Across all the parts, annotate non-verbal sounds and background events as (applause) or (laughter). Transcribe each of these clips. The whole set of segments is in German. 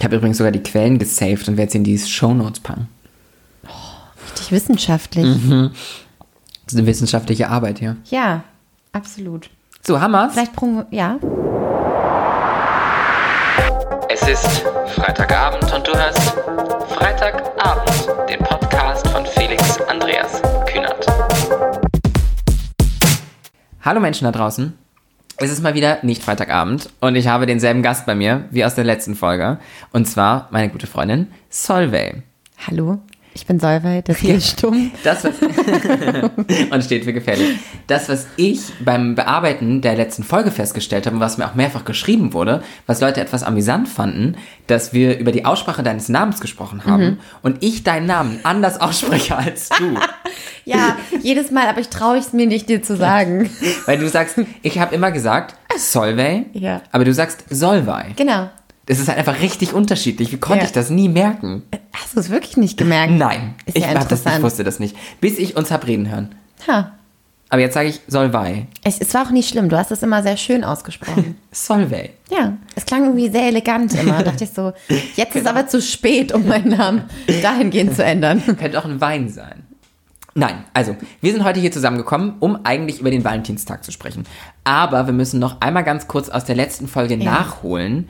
Ich habe übrigens sogar die Quellen gesaved und werde sie in die Shownotes packen. Richtig wissenschaftlich. Das ist eine wissenschaftliche Arbeit hier. Ja, absolut. So, Hammers. Vielleicht promo ja. Es ist Freitagabend und du hörst Freitagabend, den Podcast von Felix Andreas Kühnert. Hallo Menschen da draußen. Es ist mal wieder nicht Freitagabend und ich habe denselben Gast bei mir wie aus der letzten Folge. Und zwar meine gute Freundin Solveig. Hallo, ich bin Solveig, das hier ist stumm. Das, was (laughs) und steht für gefährlich. Das, was ich beim Bearbeiten der letzten Folge festgestellt habe, und was mir auch mehrfach geschrieben wurde, was Leute etwas amüsant fanden, dass wir über die Aussprache deines Namens gesprochen haben und ich deinen Namen anders ausspreche als du. (laughs) Ja, jedes Mal, aber ich traue es mir nicht, dir zu sagen. Weil du sagst, ich habe immer gesagt Solvay, Ja. aber du sagst Solvay. Genau. Das ist halt einfach richtig unterschiedlich. Wie konnte Ja. ich das nie merken? Hast du es wirklich nicht gemerkt? Nein, Ist ich ja hab das, ich wusste das nicht. Bis ich uns hab reden hören. Ha. Aber jetzt sage ich Solvay. Es, es war auch nicht schlimm, du hast es immer sehr schön ausgesprochen. (laughs) Solvay. Ja, es klang irgendwie sehr elegant immer. Da dachte ich so, jetzt ist aber zu spät, um meinen Namen dahingehend zu ändern. (laughs) Könnte auch ein Wein sein. Nein, also, wir sind heute hier zusammengekommen, um eigentlich über den Valentinstag zu sprechen. Aber wir müssen noch einmal ganz kurz aus der letzten Folge Ja. nachholen,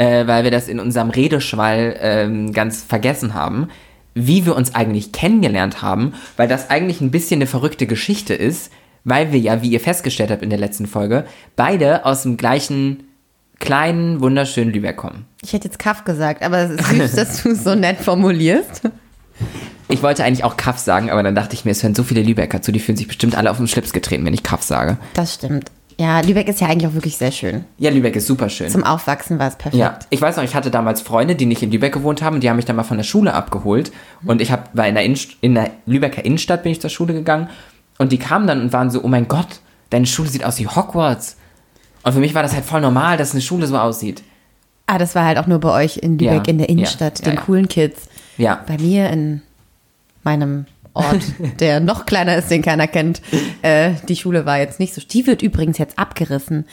äh, weil wir das in unserem Redeschwall ähm, ganz vergessen haben, wie wir uns eigentlich kennengelernt haben, weil das eigentlich ein bisschen eine verrückte Geschichte ist, weil wir ja, wie ihr festgestellt habt in der letzten Folge, beide aus dem gleichen kleinen, wunderschönen Lübeck kommen. Ich hätte jetzt Kaff gesagt, aber es ist süß, dass du es so nett formulierst. Ich wollte eigentlich auch Kaff sagen, aber dann dachte ich mir, es hören so viele Lübecker zu, die fühlen sich bestimmt alle auf den Schlips getreten, wenn ich Kaff sage. Das stimmt. Ja, Lübeck ist ja eigentlich auch wirklich sehr schön. Ja, Lübeck ist super schön. Zum Aufwachsen war es perfekt. ja, ich weiß noch, ich hatte damals Freunde, die nicht in Lübeck gewohnt haben, die haben mich dann mal von der Schule abgeholt und ich hab, war in der, in der Lübecker Innenstadt bin ich zur Schule gegangen und die kamen dann und waren so, oh mein Gott, deine Schule sieht aus wie Hogwarts. Und für mich war das halt voll normal, dass eine Schule so aussieht. Ah, das war halt auch nur bei euch in Lübeck Ja, in der Innenstadt, ja, ja, den coolen Kids. Ja. Bei mir in meinem Ort, der noch kleiner ist, den keiner kennt. Äh, die Schule war jetzt nicht so. Die wird übrigens jetzt abgerissen.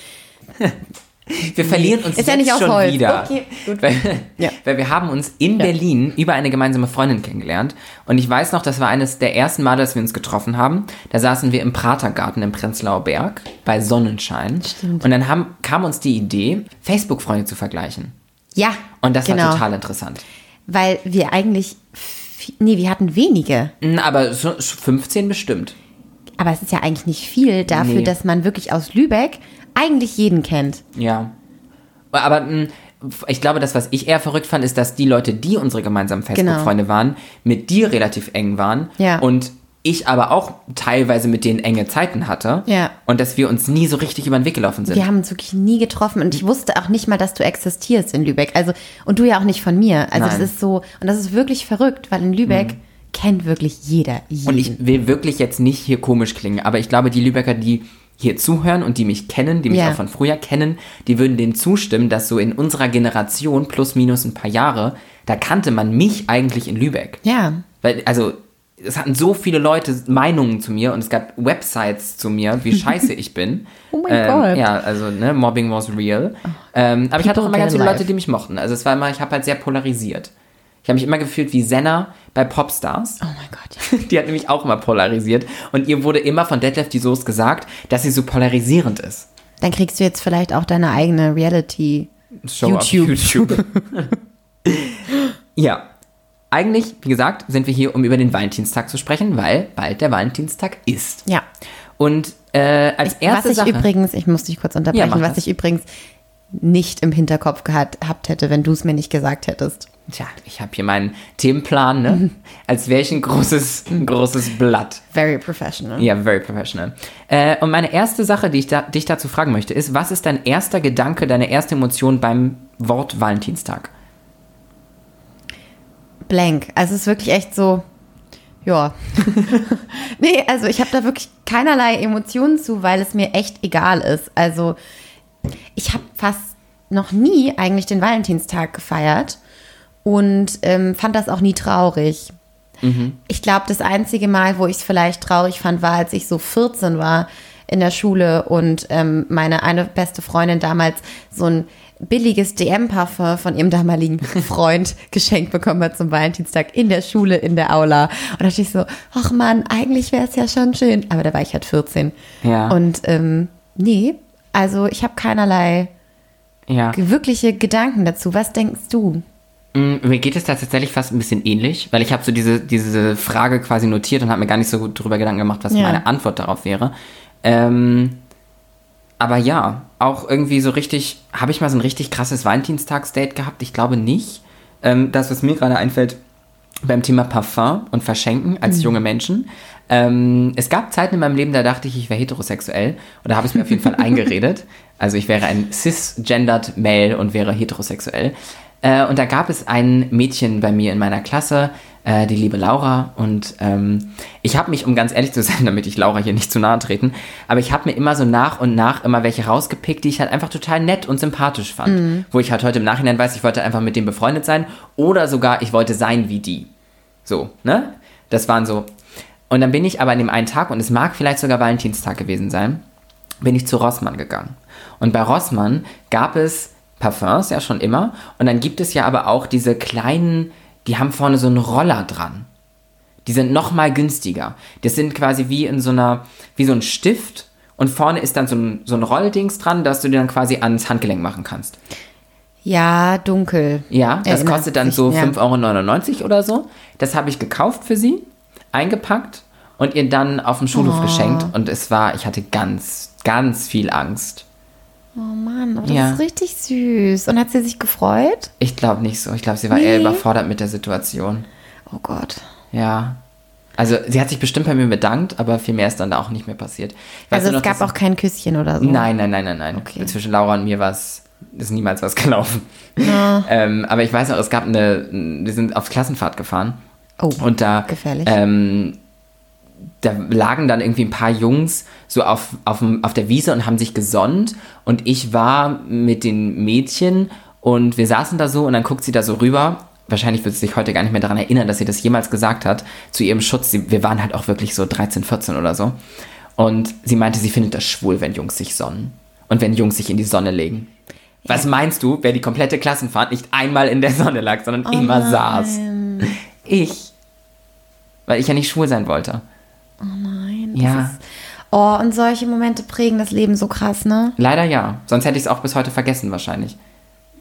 Wir verlieren uns Ist ja jetzt aus schon Holz. wieder. Okay. Weil, Ja. weil wir haben uns in Ja. Berlin über eine gemeinsame Freundin kennengelernt. Und ich weiß noch, das war eines der ersten Male, dass wir uns getroffen haben. Da saßen wir im Pratergarten im Prenzlauer Berg bei Sonnenschein. Stimmt. Und dann haben, kam uns die Idee, Facebook-Freunde zu vergleichen. Ja. Und das genau. war total interessant. Weil wir eigentlich. Nee, wir hatten wenige. Mm, Aber so 15 bestimmt. Aber es ist ja eigentlich nicht viel dafür, Nee. dass man wirklich aus Lübeck eigentlich jeden kennt. Ja. Aber mh, ich glaube, das, was ich eher verrückt fand, ist, dass die Leute, die unsere gemeinsamen Facebook-Freunde waren, mit dir relativ eng waren. Genau. Ja. Und ich aber auch teilweise mit denen enge Zeiten hatte. Ja. Und dass wir uns nie so richtig über den Weg gelaufen sind. Wir haben uns wirklich nie getroffen und ich wusste auch nicht mal, dass du existierst in Lübeck. Also, und du ja auch nicht von mir. Also, Nein. Mhm. das ist so, und das ist wirklich verrückt, weil in Lübeck kennt wirklich jeder jeden. Und ich will wirklich jetzt nicht hier komisch klingen, aber ich glaube, die Lübecker, die hier zuhören und die mich kennen, die mich Ja. auch von früher kennen, die würden dem zustimmen, dass so in unserer Generation plus minus ein paar Jahre, da kannte man mich eigentlich in Lübeck. ja. Weil, also, es hatten so viele Leute Meinungen zu mir und es gab Websites zu mir, wie (laughs) scheiße ich bin. Oh mein ähm, Gott. Ja, also, ne, Mobbing was real. Ähm, aber ich hatte auch immer ganz viele. Leute, die mich mochten. Also, es war immer, ich habe halt sehr polarisiert. Ich habe mich immer gefühlt wie Senna bei Popstars. Oh mein Gott. (laughs) Die hat nämlich auch immer polarisiert. Und ihr wurde immer von Detlef die Soße gesagt, dass sie so polarisierend ist. Dann kriegst du jetzt vielleicht auch deine eigene Reality. Show auf YouTube. YouTube. (laughs) ja. Eigentlich, wie gesagt, sind wir hier, um über den Valentinstag zu sprechen, weil bald der Valentinstag ist. Ja. Und äh, als erste was ich Sache. übrigens, ich muss dich kurz Ja, unterbrechen, mach was das. ich übrigens nicht im Hinterkopf gehabt, hätte, wenn du es mir nicht gesagt hättest. Tja, ich habe hier meinen Themenplan, ne? (laughs) Als wäre ich ein großes, ein großes Blatt. Very professional. Ja, very professional. Äh, und meine erste Sache, die ich da, dich dazu fragen möchte, ist, was ist dein erster Gedanke, deine erste Emotion beim Wort Valentinstag? Blank. Also es ist wirklich echt so, ja. (laughs) nee, also ich habe da wirklich keinerlei Emotionen zu, weil es mir echt egal ist. Also ich habe fast noch nie eigentlich den Valentinstag gefeiert und ähm, fand das auch nie traurig. Ich glaube, das einzige Mal, wo ich es vielleicht traurig fand, war, als ich so 14 war in der Schule und ähm, meine eine beste Freundin damals so ein billiges DM-Parfum von ihrem damaligen (laughs) Freund geschenkt bekommen hat zum Valentinstag in der Schule, in der Aula. Und da dachte ich so, ach Mann, eigentlich wäre es ja schon schön. Aber da war ich halt 14. Ja. Und ähm, nee, also ich habe keinerlei Ja. wirkliche Gedanken dazu. Was denkst du? Mm, Mir geht es da tatsächlich fast ein bisschen ähnlich, weil ich habe so diese, diese Frage quasi notiert und habe mir gar nicht so gut darüber Gedanken gemacht, was Ja. meine Antwort darauf wäre. Ähm, aber ja, auch irgendwie so richtig, habe ich mal so ein richtig krasses Valentinstagsdate gehabt? Ich glaube nicht. Ähm, das, was mir gerade einfällt beim Thema Parfum und Verschenken als junge Menschen. Ähm, es gab Zeiten in meinem Leben, da dachte ich, ich wäre heterosexuell. Und da habe ich es mir auf jeden Fall (laughs) eingeredet. Also ich wäre ein cisgendered Male und wäre heterosexuell. Äh, und da gab es ein Mädchen bei mir in meiner Klasse, äh, die liebe Laura. Und ähm, ich habe mich, um ganz ehrlich zu sein, (laughs) damit ich Laura hier nicht zu nahe treten, aber ich habe mir immer so nach und nach immer welche rausgepickt, die ich halt einfach total nett und sympathisch fand. Wo ich halt heute im Nachhinein weiß, ich wollte einfach mit dem befreundet sein oder sogar ich wollte sein wie die. So, ne? Das waren so. Und dann bin ich aber an dem einen Tag, und es mag vielleicht sogar Valentinstag gewesen sein, bin ich zu Rossmann gegangen. Und bei Rossmann gab es Parfums ja schon immer. Und dann gibt es ja aber auch diese kleinen, die haben vorne so einen Roller dran. Die sind noch mal günstiger. Das sind quasi wie in so einer, wie so ein Stift. Und vorne ist dann so ein, so ein Rolldings dran, dass du dir dann quasi ans Handgelenk machen kannst. Ja, dunkel. Ja, das Erinnert kostet dann sich, so ja. 5,99 Euro oder so. Das habe ich gekauft für sie, eingepackt und ihr dann auf dem Schulhof Oh. geschenkt. Und es war, ich hatte ganz, ganz viel Angst. Oh Mann, aber das Ja. ist richtig süß. Und hat sie sich gefreut? Ich glaube nicht so. Ich glaube, sie war eher überfordert mit der Situation. Oh Gott. Ja. Also sie hat sich bestimmt bei mir bedankt, aber viel mehr ist dann da auch nicht mehr passiert. Weißt Also es noch, gab auch kein Küsschen oder so. Nein, nein, nein, nein, nein. Okay. Zwischen Laura und mir war es ist niemals was (laughs) gelaufen. Ähm, aber ich weiß noch, es gab eine, wir sind auf Klassenfahrt gefahren. Oh, und da, gefährlich. Ähm, da lagen dann irgendwie ein paar Jungs so auf, auf, auf der Wiese und haben sich gesonnt. Und ich war mit den Mädchen und wir saßen da so und dann guckt sie da so rüber. Wahrscheinlich wird sie sich heute gar nicht mehr daran erinnern, dass sie das jemals gesagt hat. Zu ihrem Schutz. Wir waren halt auch wirklich so 13, 14 oder so. Und sie meinte, sie findet das schwul, wenn Jungs sich sonnen. Und wenn Jungs sich in die Sonne legen. Was meinst du, wer die komplette Klassenfahrt nicht einmal in der Sonne lag, sondern immer saß? Ich. Weil ich ja nicht schwul sein wollte. Nein. das Ja. Ist, oh, und solche Momente prägen das Leben so krass, ne? Leider ja. Sonst hätte ich es auch bis heute vergessen wahrscheinlich.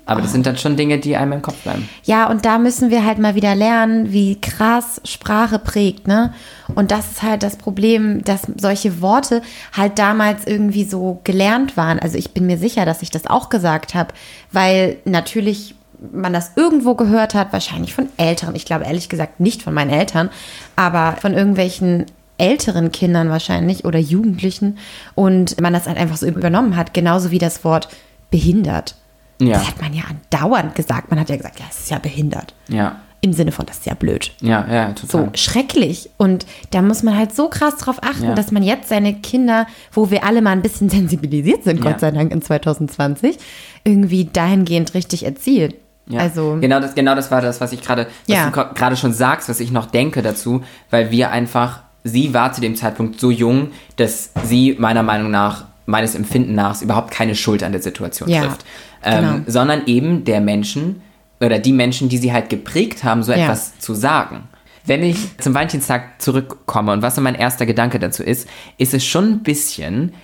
Aber das sind dann schon Dinge, die einem im Kopf bleiben. Ja, und da müssen wir halt mal wieder lernen, wie krass Sprache prägt, ne? Und das ist halt das Problem, dass solche Worte halt damals irgendwie so gelernt waren. Also ich bin mir sicher, dass ich das auch gesagt habe, weil natürlich man das irgendwo gehört hat, wahrscheinlich von Älteren. Ich glaube ehrlich gesagt nicht von meinen Eltern, aber von irgendwelchen älteren Kindern wahrscheinlich oder Jugendlichen und man das halt einfach so übernommen hat, genauso wie das Wort behindert. Ja. Das hat man ja andauernd gesagt. Man hat ja gesagt, ja, es ist ja behindert. Ja. Im Sinne von, das ist ja blöd. Ja, ja, So total. schrecklich. Und da muss man halt so krass drauf achten, Ja. dass man jetzt seine Kinder, wo wir alle mal ein bisschen (laughs) sensibilisiert sind, Ja. Gott sei Dank in 2020, irgendwie dahingehend richtig erzieht. Ja. Also, genau das, genau das war das, was ich gerade, was Ja. du gerade schon sagst, was ich noch denke dazu, weil wir einfach, sie war zu dem Zeitpunkt so jung, dass sie meiner Meinung nach, meines Empfinden nach, überhaupt keine Schuld an der Situation Ja, trifft. Ähm, genau. Sondern eben der Menschen oder die Menschen, die sie halt geprägt haben, so Ja. etwas zu sagen. Wenn ich zum Valentinstag zurückkomme und was so mein erster Gedanke dazu ist, ist es schon ein bisschen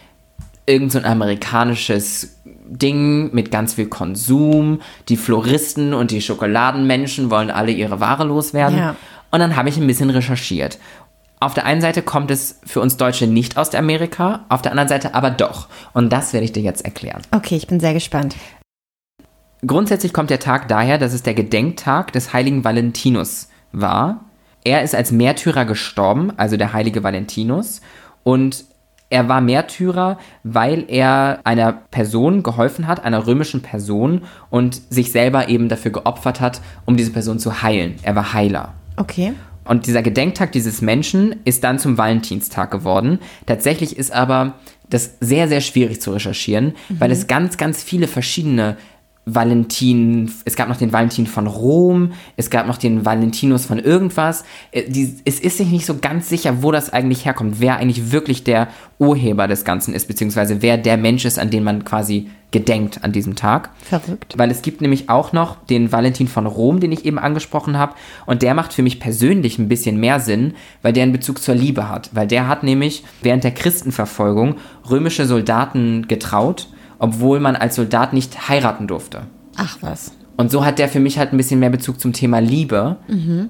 irgend so ein amerikanisches Ding mit ganz viel Konsum. Die Floristen und die Schokoladenmenschen wollen alle ihre Ware loswerden. Ja. Und dann habe ich ein bisschen recherchiert. Auf der einen Seite kommt es für uns Deutsche nicht aus der Amerika, auf der anderen Seite aber doch. Und das werde ich dir jetzt erklären. okay, ich bin sehr gespannt. Grundsätzlich kommt der Tag daher, dass es der Gedenktag des heiligen Valentinus war. Er ist als Märtyrer gestorben, also der heilige Valentinus. Und er war Märtyrer, weil er einer Person geholfen hat, einer römischen Person, und sich selber eben dafür geopfert hat, um diese Person zu heilen. Er war Heiler. Okay. Und dieser Gedenktag dieses Menschen ist dann zum Valentinstag geworden. Tatsächlich ist aber das sehr, sehr schwierig zu recherchieren, weil es ganz, ganz viele verschiedene Valentin, es gab noch den Valentin von Rom, es gab noch den Valentinus von irgendwas. Äh, es ist sich nicht so ganz sicher, wo das eigentlich herkommt, wer eigentlich wirklich der Urheber des Ganzen ist, beziehungsweise wer der Mensch ist, an den man quasi gedenkt an diesem Tag. Verrückt. Weil es gibt nämlich auch noch den Valentin von Rom, den ich eben angesprochen habe. Und der macht für mich persönlich ein bisschen mehr Sinn, weil der einen Bezug zur Liebe hat. Weil der hat nämlich während der Christenverfolgung römische Soldaten getraut, obwohl man als Soldat nicht heiraten durfte. Ach was. Und so hat der für mich halt ein bisschen mehr Bezug zum Thema Liebe,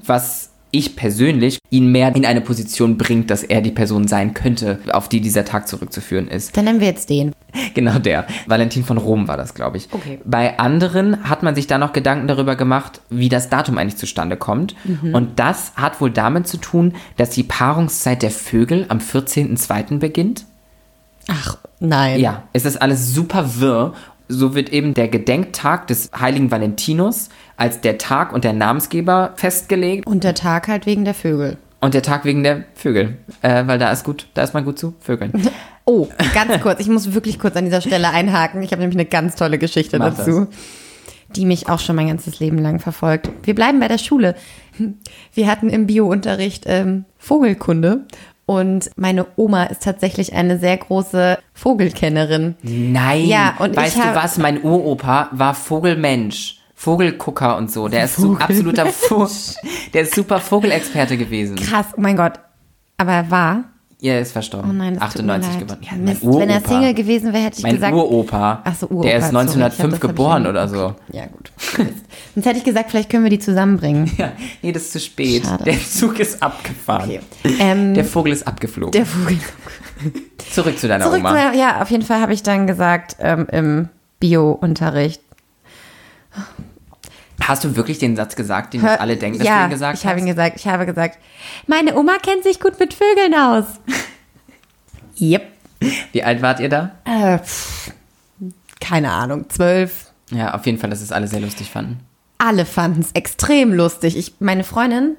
was ich persönlich ihn mehr in eine Position bringt, dass er die Person sein könnte, auf die dieser Tag zurückzuführen ist. Dann nehmen wir jetzt den. (laughs) Genau der. Valentin von Rom war das, glaube ich. Okay. Bei anderen hat man sich da noch Gedanken darüber gemacht, wie das Datum eigentlich zustande kommt. Und das hat wohl damit zu tun, dass die Paarungszeit der Vögel am 14.02. beginnt. Ach, nein. Ja, es ist alles super wirr. So wird eben der Gedenktag des heiligen Valentinus als der Tag und der Namensgeber festgelegt Und der Tag halt wegen der Vögel. und der Tag wegen der Vögel, äh, weil da ist gut, da ist man gut zu Vögeln. (laughs) Oh, ganz kurz. Ich muss wirklich kurz an dieser Stelle einhaken. Ich habe nämlich eine ganz tolle Geschichte Mach dazu, die mich auch schon mein ganzes Leben lang verfolgt. Wir bleiben bei der Schule. (laughs) Wir hatten im Biounterricht ähm, Vogelkunde und meine Oma ist tatsächlich eine sehr große Vogelkennerin. Nein, Ja, und weißt ich du was? Mein Uropa war Vogelmensch. Vogelgucker und so. Der ist so absoluter (laughs) Vo der ist super Vogelexperte gewesen. Krass, oh mein Gott. Aber er war. Er ist verstorben. Oh nein, das tut mir 98 leid. geworden. Ja, mein Mist, wenn er Single gewesen wäre, hätte ich mein gesagt. Uropa. Ach so, Uropa, Der ist sorry, ich hab 1905 das geboren oder so. Ja, gut. Sonst hätte ich gesagt, vielleicht können wir die zusammenbringen. (laughs) Ja, nee, das ist zu spät. Schade. Der Zug ist abgefahren. Okay. Ähm, Der Vogel ist abgeflogen. der Vogel. Zurück zu deiner Zurück Oma. zu ja, auf jeden Fall habe ich dann gesagt, ähm, im Bio-Unterricht. Hast du wirklich den Satz gesagt, den jetzt alle denken, dass ja, du ihn gesagt ich habe ihn hast? gesagt, ich habe gesagt, meine Oma kennt sich gut mit Vögeln aus. (laughs) yep. Wie alt wart ihr da? Äh, pff, keine Ahnung, zwölf. Ja, auf jeden Fall, dass es alle sehr lustig fanden. Alle fanden es extrem lustig. Ich, meine Freundin,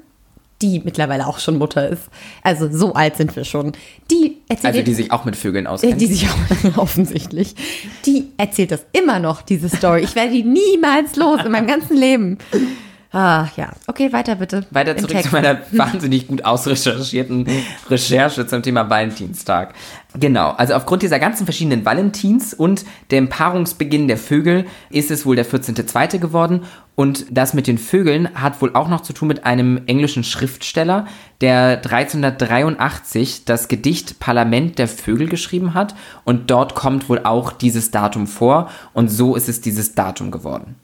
die mittlerweile auch schon Mutter ist, also so alt sind wir schon, die erzählt Also die sich auch mit Vögeln Äh, auskennen. Die sich auch (laughs) offensichtlich. Die erzählt das immer noch, diese Story. Ich werde die niemals los in meinem ganzen Leben. Ah, ja. Okay, weiter bitte. Weiter zurück Text. zu meiner (laughs) wahnsinnig gut ausrecherchierten Recherche zum Thema Valentinstag. Genau, also aufgrund dieser ganzen verschiedenen Valentins und dem Paarungsbeginn der Vögel ist es wohl der 14.2. geworden. Und das mit den Vögeln hat wohl auch noch zu tun mit einem englischen Schriftsteller, der 1383 das Gedicht Parlament der Vögel geschrieben hat. Und dort kommt wohl auch dieses Datum vor. Und so ist es dieses Datum geworden.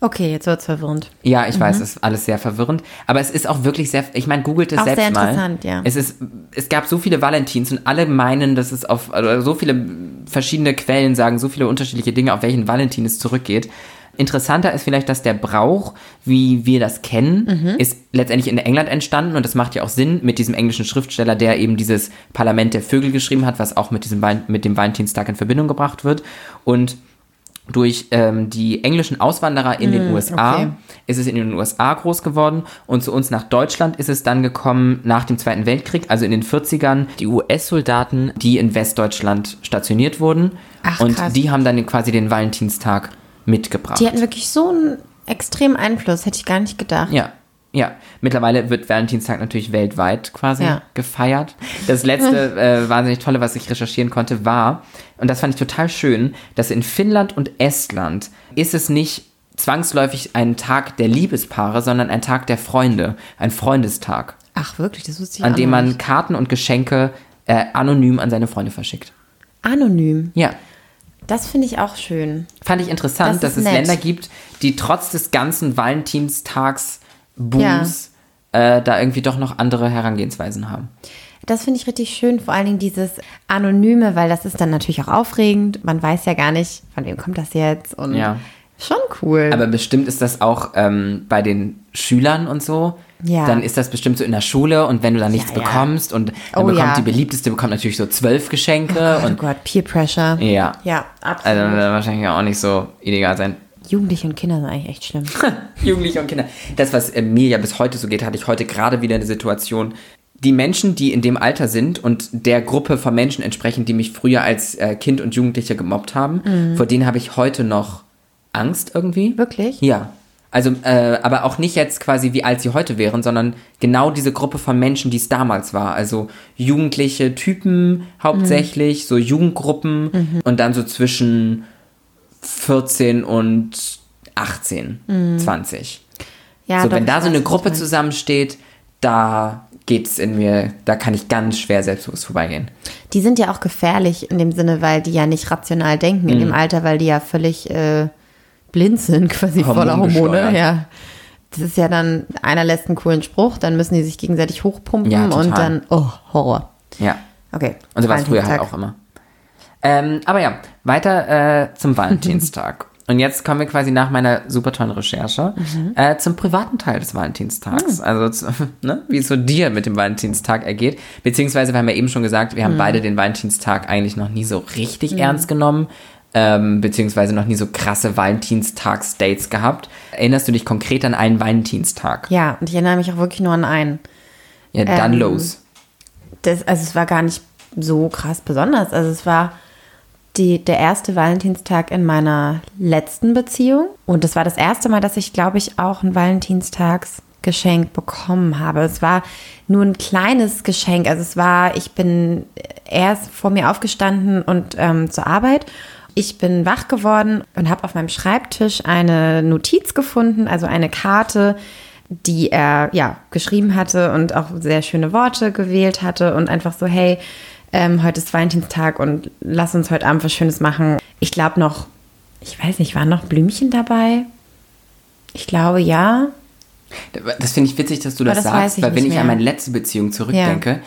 Okay, jetzt wird's verwirrend. Ja, ich weiß, es ist alles sehr verwirrend. Aber es ist auch wirklich sehr, ich meine, googelt es Auch selbst sehr mal. interessant, ja. Es, ist, es gab so viele Valentins und alle meinen, dass es auf, oder so viele verschiedene Quellen sagen, so viele unterschiedliche Dinge, auf welchen Valentin es zurückgeht. Interessanter ist vielleicht, dass der Brauch, wie wir das kennen, Mhm. ist letztendlich in England entstanden und das macht ja auch Sinn mit diesem englischen Schriftsteller, der eben dieses Parlament der Vögel geschrieben hat, was auch mit, diesem mit dem Valentinstag in Verbindung gebracht wird. Und durch ähm, die englischen Auswanderer in den USA okay. ist es in den USA groß geworden und zu uns nach Deutschland ist es dann gekommen nach dem Zweiten Weltkrieg, also in den 40ern, die US-Soldaten, die in Westdeutschland stationiert wurden Ach, und krass. die haben dann quasi den Valentinstag mitgebracht. Die hatten wirklich so einen extremen Einfluss, hätte ich gar nicht gedacht. Ja, ja. Mittlerweile wird Valentinstag natürlich weltweit quasi Ja. gefeiert. Das letzte (laughs) äh, wahnsinnig tolle, was ich recherchieren konnte, war, und das fand ich total schön, dass in Finnland und Estland ist es nicht zwangsläufig ein Tag der Liebespaare, sondern ein Tag der Freunde, ein Freundestag, Ach, wirklich, das wusste ich an dem man nicht. Karten und Geschenke äh, anonym an seine Freunde verschickt. Anonym. Ja. Das finde ich auch schön. Fand ich interessant, Das dass es nett. Länder gibt, die trotz des ganzen Valentinstags-Booms äh, da irgendwie doch noch andere Herangehensweisen haben. Das finde ich richtig schön, vor allen Dingen dieses Anonyme, weil das ist dann natürlich auch aufregend. Man weiß ja gar nicht, von wem kommt das jetzt. Und Ja. schon cool. Aber bestimmt ist das auch ähm, bei den Schülern und so. Ja. Dann ist das bestimmt so in der Schule und wenn du da nichts Ja, ja. bekommst und dann Oh, bekommt ja. die beliebteste bekommt natürlich so zwölf Geschenke oh und Gott, Peer Pressure. ja. Ja, absolut. Also wird wahrscheinlich auch nicht so ideal sein. Jugendliche und Kinder sind eigentlich echt schlimm. (laughs) Jugendliche und Kinder. Das, was äh, mir ja bis heute so geht, hatte ich heute gerade wieder eine Situation. Die Menschen, die in dem Alter sind und der Gruppe von Menschen entsprechen, die mich früher als äh, Kind und Jugendliche gemobbt haben, Mhm. vor denen habe ich heute noch Angst irgendwie. Wirklich? Ja. Also, äh, aber auch nicht jetzt quasi, wie alt sie heute wären, sondern genau diese Gruppe von Menschen, die es damals war. Also jugendliche Typen hauptsächlich, so Jugendgruppen und dann so zwischen 14 und 18, 20. Ja, so, doch, wenn da so eine Gruppe zusammensteht, da geht's in mir, da kann ich ganz schwer selbstbewusst vorbeigehen. Die sind ja auch gefährlich in dem Sinne, weil die ja nicht rational denken Mhm. in dem Alter, weil die ja völlig äh, blind sind, (laughs) quasi voller Hormone. Ja. Das ist ja dann, einer lässt einen coolen Spruch, dann müssen die sich gegenseitig hochpumpen Ja, und dann, oh, Horror. Ja. Okay. Und so war es früher halt auch immer. Ähm, aber ja, weiter äh, zum Valentinstag. (laughs) Und jetzt kommen wir quasi nach meiner super tollen Recherche Mhm. äh, zum privaten Teil des Valentinstags. Also, zu, (laughs) ne, wie es so dir mit dem Valentinstag ergeht. Beziehungsweise, wir haben ja eben schon gesagt, Mhm. wir haben beide den Valentinstag eigentlich noch nie so richtig ernst genommen. Ähm, beziehungsweise noch nie so krasse Valentinstags-Dates gehabt. Erinnerst du dich konkret an einen Valentinstag? Ja, und ich erinnere mich auch wirklich nur an einen. Ja, dann Ähm, los. Das, also es war gar nicht so krass besonders. Also es war die, der erste Valentinstag in meiner letzten Beziehung. Und es war das erste Mal, dass ich, glaube ich, auch ein Valentinstagsgeschenk bekommen habe. Es war nur ein kleines Geschenk. Also es war, ich bin erst vor mir aufgestanden und ähm, zur Arbeit. Ich bin wach geworden und habe auf meinem Schreibtisch eine Notiz gefunden, also eine Karte, die er ja geschrieben hatte und auch sehr schöne Worte gewählt hatte und einfach so, hey, ähm, heute ist Valentinstag und lass uns heute Abend was Schönes machen. Ich glaube noch, ich weiß nicht, waren noch Blümchen dabei? Ich glaube ja. Das finde ich witzig, dass du das, das sagst, weil wenn ich an meine letzte Beziehung zurückdenke,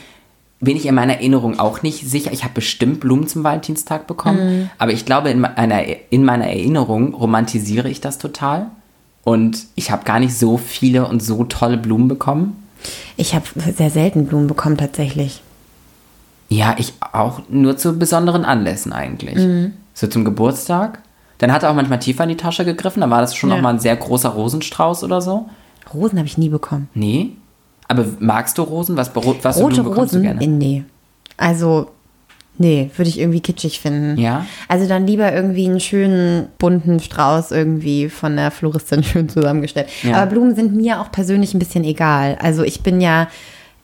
bin ich in meiner Erinnerung auch nicht sicher. Ich habe bestimmt Blumen zum Valentinstag bekommen, Mhm. aber ich glaube, in meiner, in meiner Erinnerung romantisiere ich das total. Und ich habe gar nicht so viele und so tolle Blumen bekommen. Ich habe sehr selten Blumen bekommen tatsächlich. Ja, ich auch nur zu besonderen Anlässen eigentlich. Mhm. So zum Geburtstag. Dann hat er auch manchmal tiefer in die Tasche gegriffen. Dann war das schon Ja. mal ein sehr großer Rosenstrauß oder so. Rosen habe ich nie bekommen. Nee. Aber magst du Rosen? Was, was Rote du Rosen? gerne? Nee. Also, nee, würde ich irgendwie kitschig finden. Ja? Also dann lieber irgendwie einen schönen bunten Strauß irgendwie von der Floristin (laughs) schön zusammengestellt. Ja. Aber Blumen sind mir auch persönlich ein bisschen egal. Also ich bin ja,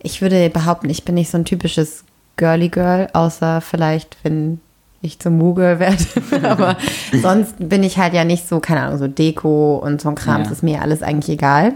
ich würde behaupten, ich bin nicht so ein typisches Girly Girl, außer vielleicht, wenn ich zum Moo-Girl werde. (laughs) Aber sonst bin ich halt ja nicht so, keine Ahnung, so Deko und so ein Kram. Ja. Das ist mir alles eigentlich egal.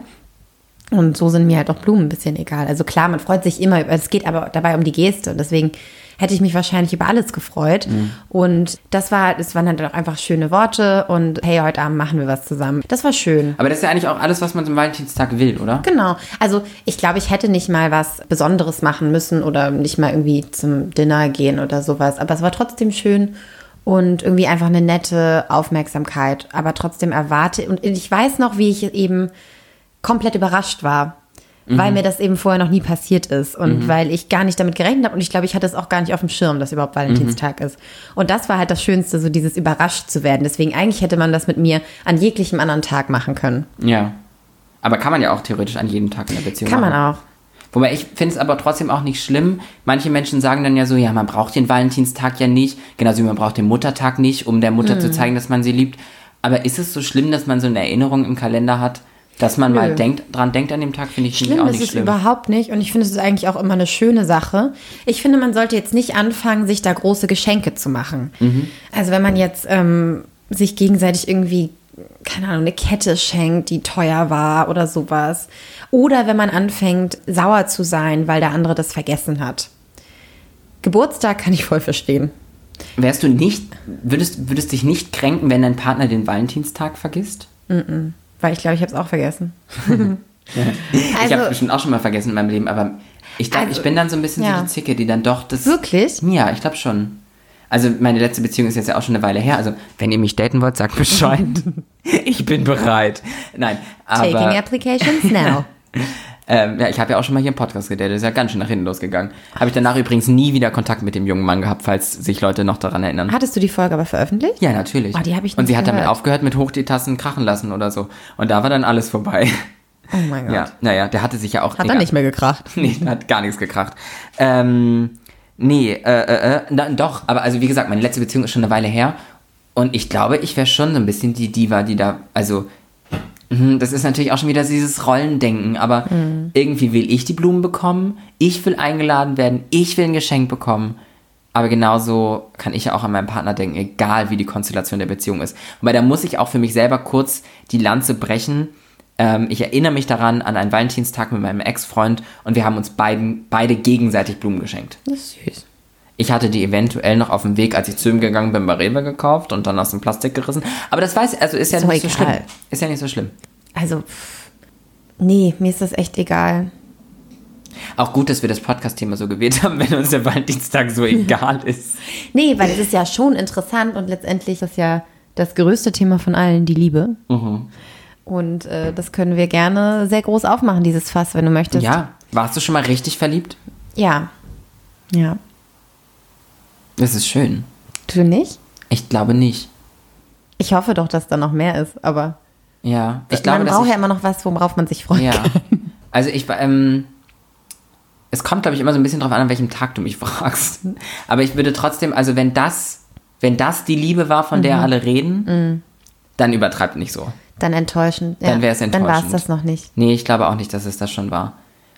Und so sind mir halt auch Blumen ein bisschen egal. Also klar, man freut sich immer, über- es geht aber dabei um die Geste. Und deswegen hätte ich mich wahrscheinlich über alles gefreut. Und das war, das waren dann auch einfach schöne Worte und hey, heute Abend machen wir was zusammen. Das war schön. Aber das ist ja eigentlich auch alles, was man zum Valentinstag will, oder? Genau. Also ich glaube, ich hätte nicht mal was Besonderes machen müssen oder nicht mal irgendwie zum Dinner gehen oder sowas. Aber es war trotzdem schön und irgendwie einfach eine nette Aufmerksamkeit. Aber trotzdem erwarte und ich weiß noch, wie ich eben komplett überrascht war. Weil mir das eben vorher noch nie passiert ist und weil ich gar nicht damit gerechnet habe und ich glaube, ich hatte es auch gar nicht auf dem Schirm, dass überhaupt Valentinstag ist. Und das war halt das Schönste, so dieses überrascht zu werden. Deswegen eigentlich hätte man das mit mir an jeglichem anderen Tag machen können. Ja. Aber kann man ja auch theoretisch an jedem Tag in der Beziehung Kann machen. man auch. Wobei ich finde es aber trotzdem auch nicht schlimm. Manche Menschen sagen dann ja so, ja, man braucht den Valentinstag ja nicht, genauso wie man braucht den Muttertag nicht, um der Mutter zu zeigen, dass man sie liebt. Aber ist es so schlimm, dass man so eine Erinnerung im Kalender hat, dass man mal denkt, dran denkt an dem Tag, finde ich, Schlimm auch ist nicht es schlimm. überhaupt nicht und ich finde es ist eigentlich auch immer eine schöne Sache. Ich finde, man sollte jetzt nicht anfangen, sich da große Geschenke zu machen. Mhm. Also wenn man jetzt ähm, sich gegenseitig irgendwie, keine Ahnung, eine Kette schenkt, die teuer war oder sowas. Oder wenn man anfängt, sauer zu sein, weil der andere das vergessen hat. Geburtstag kann ich voll verstehen. Wärst du nicht, würdest, würdest dich nicht kränken, wenn dein Partner den Valentinstag vergisst? Weil ich glaube, ich habe es auch vergessen. ich Also- habe bestimmt auch schon mal vergessen in meinem Leben, aber ich glaube, Also, ich bin dann so ein bisschen ja. so die Zicke, die dann doch das. Wirklich? Ja, ich glaube schon. Also meine letzte Beziehung ist jetzt ja auch schon eine Weile her. Also wenn ihr mich daten wollt, sagt Bescheid. (laughs) ich bin bereit. Nein, Taking aber applications now. (laughs) ähm, ja, ich habe ja auch schon mal hier im Podcast gedatet. Ist ja ganz schön nach hinten losgegangen. Habe ich danach übrigens nie wieder Kontakt mit dem jungen Mann gehabt, falls sich Leute noch daran erinnern. Hattest du die Folge aber veröffentlicht? ja, natürlich. Oh, die hab ich Und sie hat damit gehört. aufgehört mit hoch die Tassen krachen lassen oder so. Und da war dann alles vorbei. Oh mein Gott. Ja, naja, der hatte sich ja auch. Hat er nicht mehr gekracht. (laughs) Nee, hat gar nichts gekracht. Ähm, nee, äh, äh, äh, na, doch, aber also wie gesagt, meine letzte Beziehung ist schon eine Weile her. Und ich glaube, ich wäre schon so ein bisschen die Diva, die da, also, das ist natürlich auch schon wieder dieses Rollendenken, aber irgendwie will ich die Blumen bekommen, ich will eingeladen werden, ich will ein Geschenk bekommen. Aber genauso kann ich ja auch an meinen Partner denken, egal wie die Konstellation der Beziehung ist. Wobei da muss ich auch für mich selber kurz die Lanze brechen. Ähm, ich erinnere mich daran an einen Valentinstag mit meinem Ex-Freund und wir haben uns beiden, beide gegenseitig Blumen geschenkt. Das ist süß. Ich hatte die eventuell noch auf dem Weg, als ich zu ihm gegangen bin, bei Rewe gekauft und dann aus dem Plastik gerissen. Aber das weiß ich, also ist ja doch nicht so egal. schlimm. Ist ja nicht so schlimm. Also, nee, mir ist das echt egal. Auch gut, dass wir das Podcast-Thema so gewählt haben, wenn uns der Valentinstag so egal (laughs) ist. Nee, weil es ist ja schon interessant und letztendlich ist ja das größte Thema von allen die Liebe. Mhm. Und äh, das können wir gerne sehr groß aufmachen, dieses Fass, wenn du möchtest. Ja, warst du schon mal richtig verliebt? Ja. Ja. Das ist schön. Du nicht? Ich glaube nicht. Ich hoffe doch, dass da noch mehr ist, aber Ja, ich glaube, man braucht ja immer noch was, worauf man sich freut. Ja. Also ich ähm, es kommt, glaube ich, immer so ein bisschen drauf an, an welchem Tag du mich (laughs) fragst. Aber ich würde trotzdem, also wenn das, wenn das die Liebe war, von Mhm. der alle reden, dann übertreibt nicht so. Dann enttäuschend. Dann wär's Dann war es enttäuschend. das noch nicht. Nee, ich glaube auch nicht, dass es das schon war.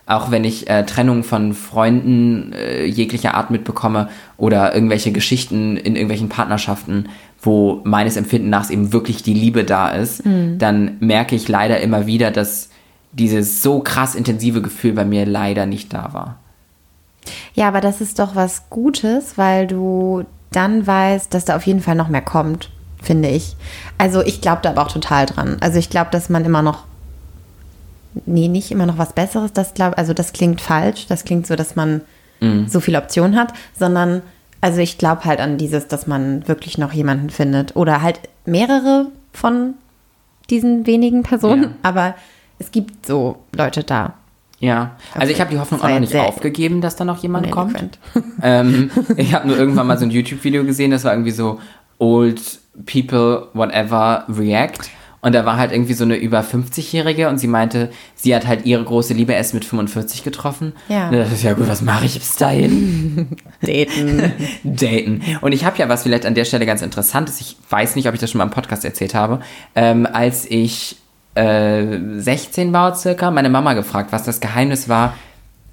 Auch wenn ich äh, Trennung von Freunden äh, jeglicher Art mitbekomme oder irgendwelche Geschichten in irgendwelchen Partnerschaften, wo meines Empfinden nach eben wirklich die Liebe da ist, dann merke ich leider immer wieder, dass dieses so krass intensive Gefühl bei mir leider nicht da war. Ja, aber das ist doch was Gutes, weil du dann weißt, dass da auf jeden Fall noch mehr kommt, finde ich. Also ich glaube da aber auch total dran. Also ich glaube, dass man immer noch, nee, nicht immer noch was Besseres, das glaub, also das klingt falsch, das klingt so, dass man so viele Optionen hat, sondern, also ich glaube halt an dieses, dass man wirklich noch jemanden findet oder halt mehrere von diesen wenigen Personen, Ja. aber es gibt so Leute da. Ja, also ich habe die Hoffnung auch noch nicht aufgegeben, dass da noch jemand kommt. (laughs) Ähm, ich habe nur irgendwann mal so ein YouTube-Video gesehen, das war irgendwie so Old People Whatever React. Und da war halt irgendwie so eine über 50-Jährige und sie meinte, sie hat halt ihre große Liebe erst mit 45 getroffen. Ja. Und das ist ja gut, was mache ich bis dahin? (laughs) Daten. (laughs) Daten. Und ich habe ja was vielleicht an der Stelle ganz interessant ist. Ich weiß nicht, ob ich das schon mal im Podcast erzählt habe. Ähm, als ich äh, 16 war circa, meine Mama gefragt, was das Geheimnis war,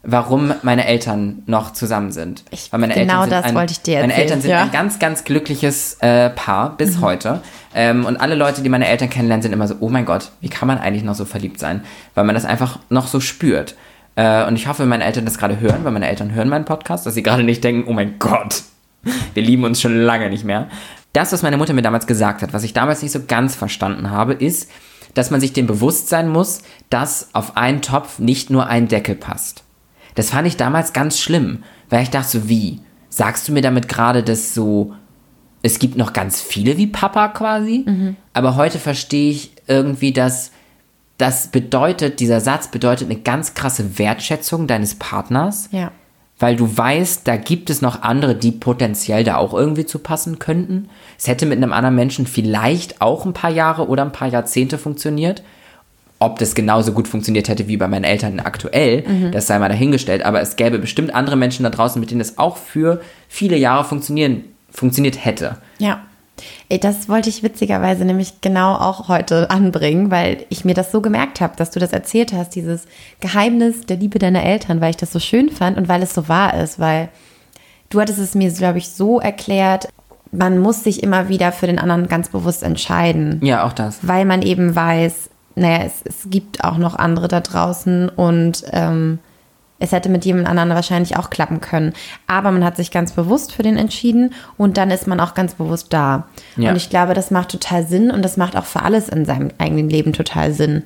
warum meine Eltern noch zusammen sind. Ich- Weil meine genau Eltern sind das ein, wollte ich dir Meine erzählen, Eltern sind ja. Mhm. ein ganz, ganz glückliches äh, Paar bis heute. Ähm, und alle Leute, die meine Eltern kennenlernen, sind immer so, oh mein Gott, wie kann man eigentlich noch so verliebt sein? Weil man das einfach noch so spürt. Äh, und ich hoffe, meine Eltern das gerade hören, weil meine Eltern hören meinen Podcast, dass sie gerade nicht denken, oh mein Gott, (laughs) wir lieben uns schon lange nicht mehr. Das, was meine Mutter mir damals gesagt hat, was ich damals nicht so ganz verstanden habe, ist, dass man sich dem bewusst sein muss, dass auf einen Topf nicht nur ein Deckel passt. Das fand ich damals ganz schlimm, weil ich dachte so, wie? Sagst du mir damit gerade, dass so, es gibt noch ganz viele wie Papa quasi? Aber heute verstehe ich irgendwie, dass das bedeutet, dieser Satz bedeutet eine ganz krasse Wertschätzung deines Partners Ja. weil du weißt, da gibt es noch andere, die potenziell da auch irgendwie zu passen könnten. Es hätte mit einem anderen Menschen vielleicht auch ein paar Jahre oder ein paar Jahrzehnte funktioniert. Ob das genauso gut funktioniert hätte wie bei meinen Eltern aktuell, das sei mal dahingestellt. Aber es gäbe bestimmt andere Menschen da draußen, mit denen es auch für viele Jahre funktionieren, funktioniert hätte. Ja. Ey, das wollte ich witzigerweise nämlich genau auch heute anbringen, weil ich mir das so gemerkt habe, dass du das erzählt hast, dieses Geheimnis der Liebe deiner Eltern, weil ich das so schön fand und weil es so wahr ist, weil du hattest es mir, glaube ich, so erklärt, man muss sich immer wieder für den anderen ganz bewusst entscheiden Ja, auch das. weil man eben weiß, naja, es, es gibt auch noch andere da draußen und ähm, es hätte mit jemand anderen wahrscheinlich auch klappen können. Aber man hat sich ganz bewusst für den entschieden und dann ist man auch ganz bewusst da. Ja. Und ich glaube, das macht total Sinn und das macht auch für alles in seinem eigenen Leben total Sinn.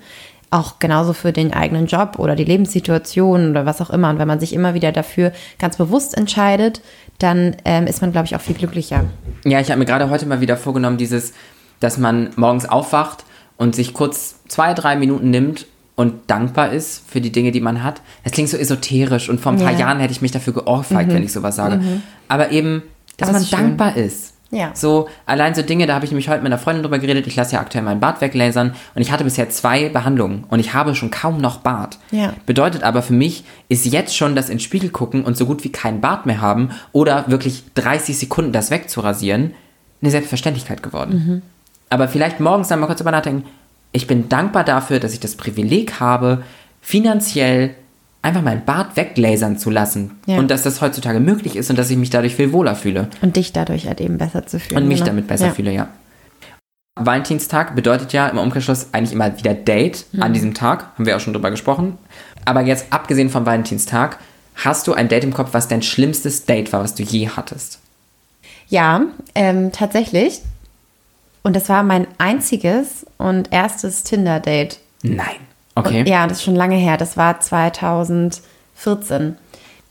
Auch genauso für den eigenen Job oder die Lebenssituation oder was auch immer. Und wenn man sich immer wieder dafür ganz bewusst entscheidet, dann ähm, ist man, glaube ich, auch viel glücklicher. Ja, ich habe mir gerade heute mal wieder vorgenommen, dieses, dass man morgens aufwacht und sich kurz zwei, drei Minuten nimmt und dankbar ist für die Dinge, die man hat. Das klingt so esoterisch und vor ein paar Ja. Jahren hätte ich mich dafür geohrfeigt, wenn ich sowas sage. Aber eben, dass Das man ist dankbar ist. Ja. So, allein so Dinge, da habe ich nämlich heute mit einer Freundin drüber geredet. Ich lasse ja aktuell meinen Bart weglasern und ich hatte bisher zwei Behandlungen und ich habe schon kaum noch Bart. Ja. Bedeutet aber für mich ist jetzt schon das ins Spiegel gucken und so gut wie keinen Bart mehr haben oder wirklich 30 Sekunden das wegzurasieren eine Selbstverständlichkeit geworden. Aber vielleicht morgens dann mal kurz drüber nachdenken, ich bin dankbar dafür, dass ich das Privileg habe, finanziell einfach meinen Bart weglasern zu lassen. Ja. Und dass das heutzutage möglich ist und dass ich mich dadurch viel wohler fühle. Und dich dadurch halt eben besser zu fühlen. Und mich genau. damit besser ja. fühle, ja. Valentinstag bedeutet ja im Umkehrschluss eigentlich immer wieder Date an diesem Tag. Haben wir auch schon drüber gesprochen. Aber jetzt abgesehen vom Valentinstag, hast du ein Date im Kopf, was dein schlimmstes Date war, was du je hattest? Ja, ähm, tatsächlich. Und das war mein einziges und erstes Tinder-Date. Nein. Okay. Und, ja, das ist schon lange her. Das war 2014.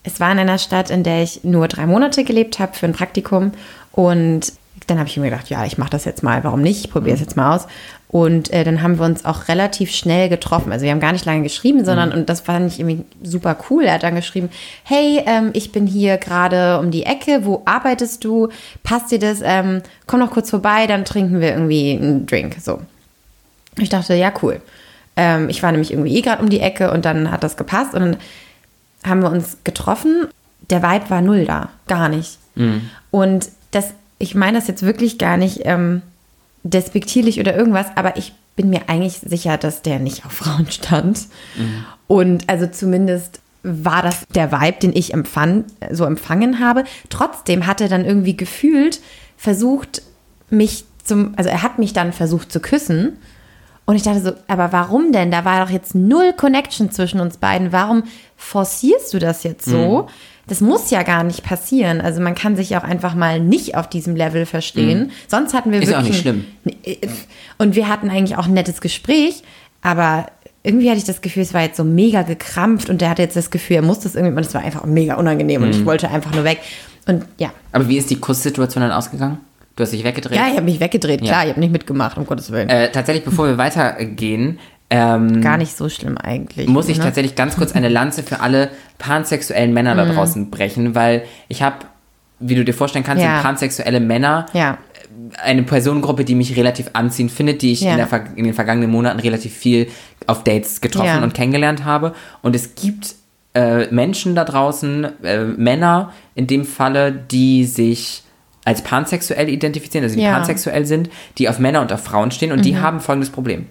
Es war in einer Stadt, in der ich nur drei Monate gelebt habe für ein Praktikum. Und dann habe ich mir gedacht, ja, ich mache das jetzt mal. Warum nicht? Ich probiere es jetzt mal aus. Und äh, dann haben wir uns auch relativ schnell getroffen. Also wir haben gar nicht lange geschrieben, sondern, und das fand ich irgendwie super cool. Er hat dann geschrieben, hey, ähm, ich bin hier gerade um die Ecke. Wo arbeitest du? Passt dir das? Ähm, komm noch kurz vorbei, dann trinken wir irgendwie einen Drink. So. Ich dachte, ja, cool. Ähm, ich war nämlich irgendwie eh gerade um die Ecke und dann hat das gepasst und dann haben wir uns getroffen. Der Vibe war null da, gar nicht. Und das, ich meine das jetzt wirklich gar nicht ähm, despektierlich oder irgendwas, aber ich bin mir eigentlich sicher, dass der nicht auf Frauen stand. Und also zumindest war das der Vibe, den ich empfand, so empfangen habe. Trotzdem hat er dann irgendwie gefühlt versucht, mich zum, also er hat mich dann versucht zu küssen. Und ich dachte so, aber warum denn? Da war doch jetzt null Connection zwischen uns beiden. Warum forcierst du das jetzt so? Das muss ja gar nicht passieren. Also man kann sich auch einfach mal nicht auf diesem Level verstehen. Sonst hatten wir Ist ja auch wirklich. nicht ein- Und wir hatten eigentlich auch ein nettes Gespräch, aber irgendwie hatte ich das Gefühl, es war jetzt so mega gekrampft und der hatte jetzt das Gefühl, er muss das irgendwie, und es war einfach mega unangenehm und ich wollte einfach nur weg. Und ja, Aber wie ist die Kusssituation dann ausgegangen? Du hast dich weggedreht? ja, ich habe mich weggedreht, Ja. klar, ich habe nicht mitgemacht, um Gottes Willen. Äh, tatsächlich, bevor wir weitergehen, ähm, Gar nicht so schlimm eigentlich. muss ich ne? tatsächlich ganz kurz eine Lanze für alle pansexuellen Männer Mhm. da draußen brechen, weil ich habe, wie du dir vorstellen kannst, Ja. sind pansexuelle Männer Ja, eine Personengruppe, die mich relativ anziehend findet, die ich Ja. in, der, in den vergangenen Monaten relativ viel auf Dates getroffen Ja. und kennengelernt habe. Und es gibt äh, Menschen da draußen, äh, Männer in dem Falle, die sich als pansexuell identifizieren, also die Ja. Mhm. pansexuell sind, die auf Männer und auf Frauen stehen und die haben folgendes Problem.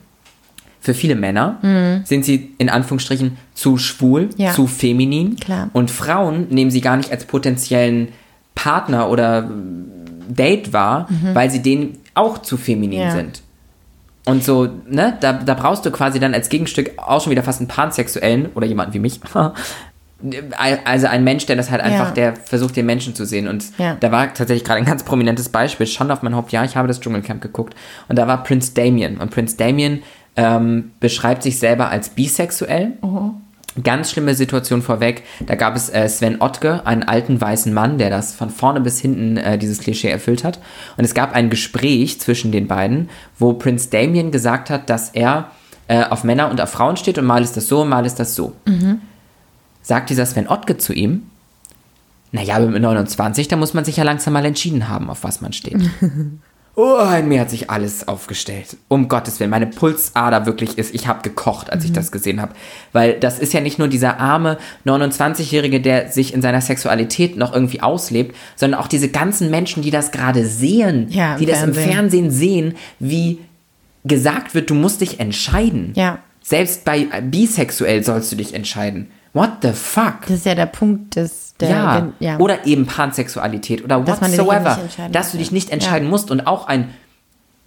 Für viele Männer sind sie in Anführungsstrichen zu schwul, Mhm. Ja. zu feminin. Klar. Und Frauen nehmen sie gar nicht als potenziellen Partner oder Date wahr, weil sie denen auch zu feminin Mhm. Ja. sind. Und so, ne, da, da brauchst du quasi dann als Gegenstück auch schon wieder fast einen Pansexuellen oder jemanden wie mich. (laughs) (laughs) Also ein Mensch, der das halt einfach, Ja. der versucht, den Menschen zu sehen. Und Ja. da war tatsächlich gerade ein ganz prominentes Beispiel, schon auf mein Haupt, ja, ich habe das Dschungelcamp geguckt. Und da war Prince Damien. Und Prince Damien ähm, beschreibt sich selber als bisexuell. Ganz schlimme Situation vorweg. Da gab es äh, Sven Ottke, einen alten weißen Mann, der das von vorne bis hinten äh, dieses Klischee erfüllt hat. Und es gab ein Gespräch zwischen den beiden, wo Prince Damien gesagt hat, dass er äh, auf Männer und auf Frauen steht und mal ist das so, mal ist das so. Sagt dieser Sven Ottke zu ihm, naja, mit 29, da muss man sich ja langsam mal entschieden haben, auf was man steht. (laughs) Oh, in mir hat sich alles aufgestellt. Um Gottes Willen, meine Pulsader wirklich ist, ich habe gekocht, als ich das gesehen habe. Weil das ist ja nicht nur dieser arme 29-Jährige, der sich in seiner Sexualität noch irgendwie auslebt, sondern auch diese ganzen Menschen, die das gerade sehen, Ja, die das im Fernsehen. Fernsehen sehen, wie gesagt wird, du musst dich entscheiden. Ja. Selbst bei äh, bisexuell sollst du dich entscheiden. What the fuck? das ist ja der Punkt des, der, ja. gen- ja. Oder eben Pansexualität oder Dass whatsoever. dass du dich ja. nicht entscheiden musst und auch ein,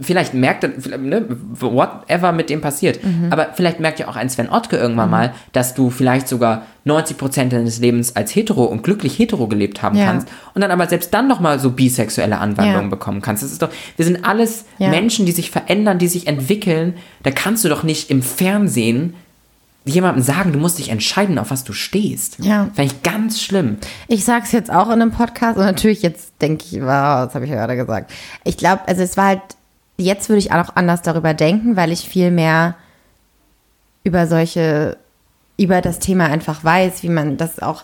vielleicht merkt, er- ne, whatever mit dem passiert, Mhm. aber vielleicht merkt ja auch ein Sven Ottke irgendwann mal, dass du vielleicht sogar 90% deines Lebens als hetero und glücklich hetero gelebt haben Ja. kannst und dann aber selbst dann nochmal so bisexuelle Anwandlungen Ja. bekommen kannst. Das ist doch, wir sind alles Ja. Menschen, die sich verändern, die sich entwickeln. Da kannst du doch nicht im Fernsehen jemandem sagen, du musst dich entscheiden, auf was du stehst. Ja. Fände ich ganz schlimm. Ich sage es jetzt auch in einem Podcast und natürlich jetzt denke ich, wow, das habe ich ja gerade gesagt. Ich glaube, also es war halt, jetzt würde ich auch anders darüber denken, weil ich viel mehr über solche, über das Thema einfach weiß, wie man das auch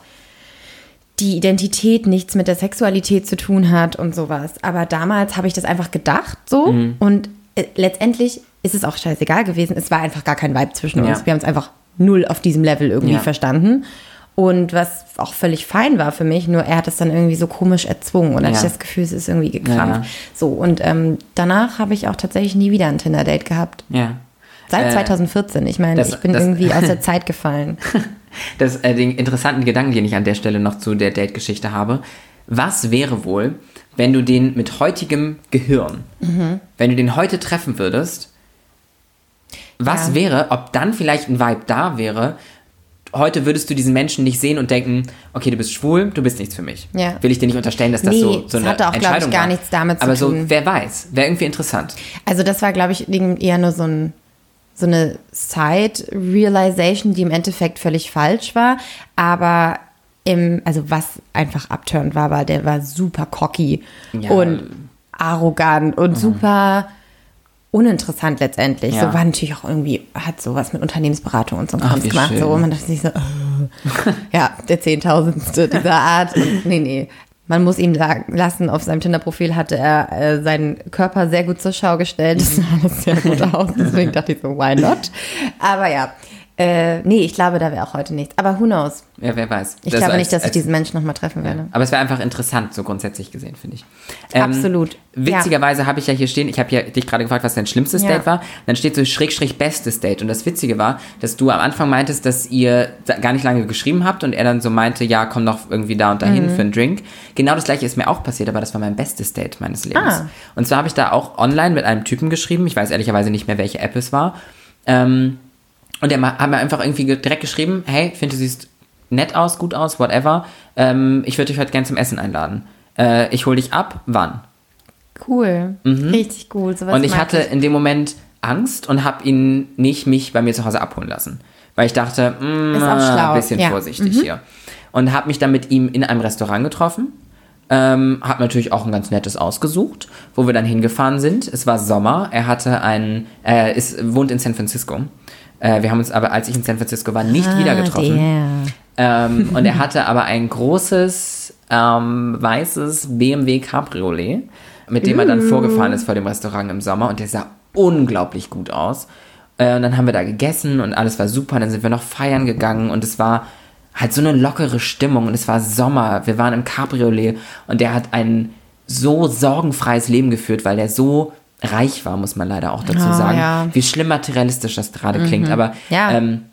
die Identität nichts mit der Sexualität zu tun hat und sowas. Aber damals habe ich das einfach gedacht so und äh, letztendlich ist es auch scheißegal gewesen. Es war einfach gar kein Vibe zwischen uns. Ja. Wir haben es einfach null auf diesem Level irgendwie Ja. verstanden. Und was auch völlig fein war für mich, nur er hat es dann irgendwie so komisch erzwungen und dann Ja. hatte ich das Gefühl, es ist irgendwie gekrampft. Ja. So, und ähm, danach habe ich auch tatsächlich nie wieder ein Tinder-Date gehabt. Ja. Seit Äh, 2014. Ich meine, das- ich bin das- irgendwie aus der (laughs) Zeit gefallen. (laughs) das, äh, den interessanten Gedanken, den ich an der Stelle noch zu der Date-Geschichte habe. Was wäre wohl, wenn du den mit heutigem Gehirn, wenn du den heute treffen würdest, was Ja. wäre, ob dann vielleicht ein Vibe da wäre, heute würdest du diesen Menschen nicht sehen und denken, okay, du bist schwul, du bist nichts für mich. Ja. Will ich dir nicht unterstellen, dass das Nee, so, so das eine hatte auch, glaub ich, gar war. nichts damit zu Aber so, tun. wer weiß, wäre irgendwie interessant. Also das war, glaube ich, eher nur so, ein, so eine Side-Realization, die im Endeffekt völlig falsch war. Aber im, also was einfach abturnt war, war, der war super cocky Ja. und arrogant und super uninteressant letztendlich. Ja. So war natürlich auch irgendwie, hat sowas mit Unternehmensberatung und so Ach, gemacht. schön. So, man dachte sich so, äh, ja, der Zehntausendste dieser Art. Und nee, nee. Man muss ihm sagen, lassen, auf seinem Tinder-Profil hatte er äh, seinen Körper sehr gut zur Schau gestellt. Das sah alles sehr gut aus. Deswegen dachte ich so, why not? Aber ja, äh, nee, ich glaube, da wäre auch heute nichts. Aber who knows? Ja, wer weiß. Ich Das glaube als- nicht, dass ich als- diesen Menschen nochmal treffen werde. Aber es wäre einfach interessant, so grundsätzlich gesehen, finde ich. Ähm, Absolut. Witzigerweise habe ich ja hier stehen, ich habe ja dich gerade gefragt, was dein schlimmstes Ja. Date war. Dann steht so schräg, schräg bestes Date. Und das Witzige war, dass du am Anfang meintest, dass ihr gar nicht lange geschrieben habt und er dann so meinte, ja, komm doch irgendwie da und dahin Mhm. für einen Drink. Genau das gleiche ist mir auch passiert, aber das war mein bestes Date meines Lebens. Ah. Und zwar habe ich da auch online mit einem Typen geschrieben. Ich weiß ehrlicherweise nicht mehr, welche App es war. Ähm, und der hat mir einfach irgendwie ge- direkt geschrieben, hey, ich finde, du siehst nett aus, gut aus, whatever. Ähm, ich würde dich heute gerne zum Essen einladen. Äh, ich hole dich ab, wann? Cool. Richtig cool. Sowas Mhm. und ich hatte in dem Moment Angst und habe ihn nicht mich bei mir zu Hause abholen lassen. Weil ich dachte, mm, auch schlau, ein bisschen ja. Mhm. vorsichtig hier. Und habe mich dann mit ihm in einem Restaurant getroffen. Ähm, habe natürlich auch ein ganz nettes ausgesucht, wo wir dann hingefahren sind. Es war Sommer. Er hatte einen, er ist, wohnt in San Francisco. Äh, wir haben uns aber, als ich in San Francisco war, nicht Ah, wieder getroffen. der. Ähm, (laughs) und er hatte aber ein großes ähm, weißes BMW Cabriolet, mit dem er dann vorgefahren ist vor dem Restaurant im Sommer und der sah unglaublich gut aus. Äh, und dann haben wir da gegessen und alles war super. Dann sind wir noch feiern gegangen und es war halt so eine lockere Stimmung und es war Sommer. Wir waren im Cabriolet und der hat ein so sorgenfreies Leben geführt, weil der so reich war, muss man leider auch dazu Oh, sagen. ja. Wie schlimm materialistisch das gerade klingt, aber Ja. ähm,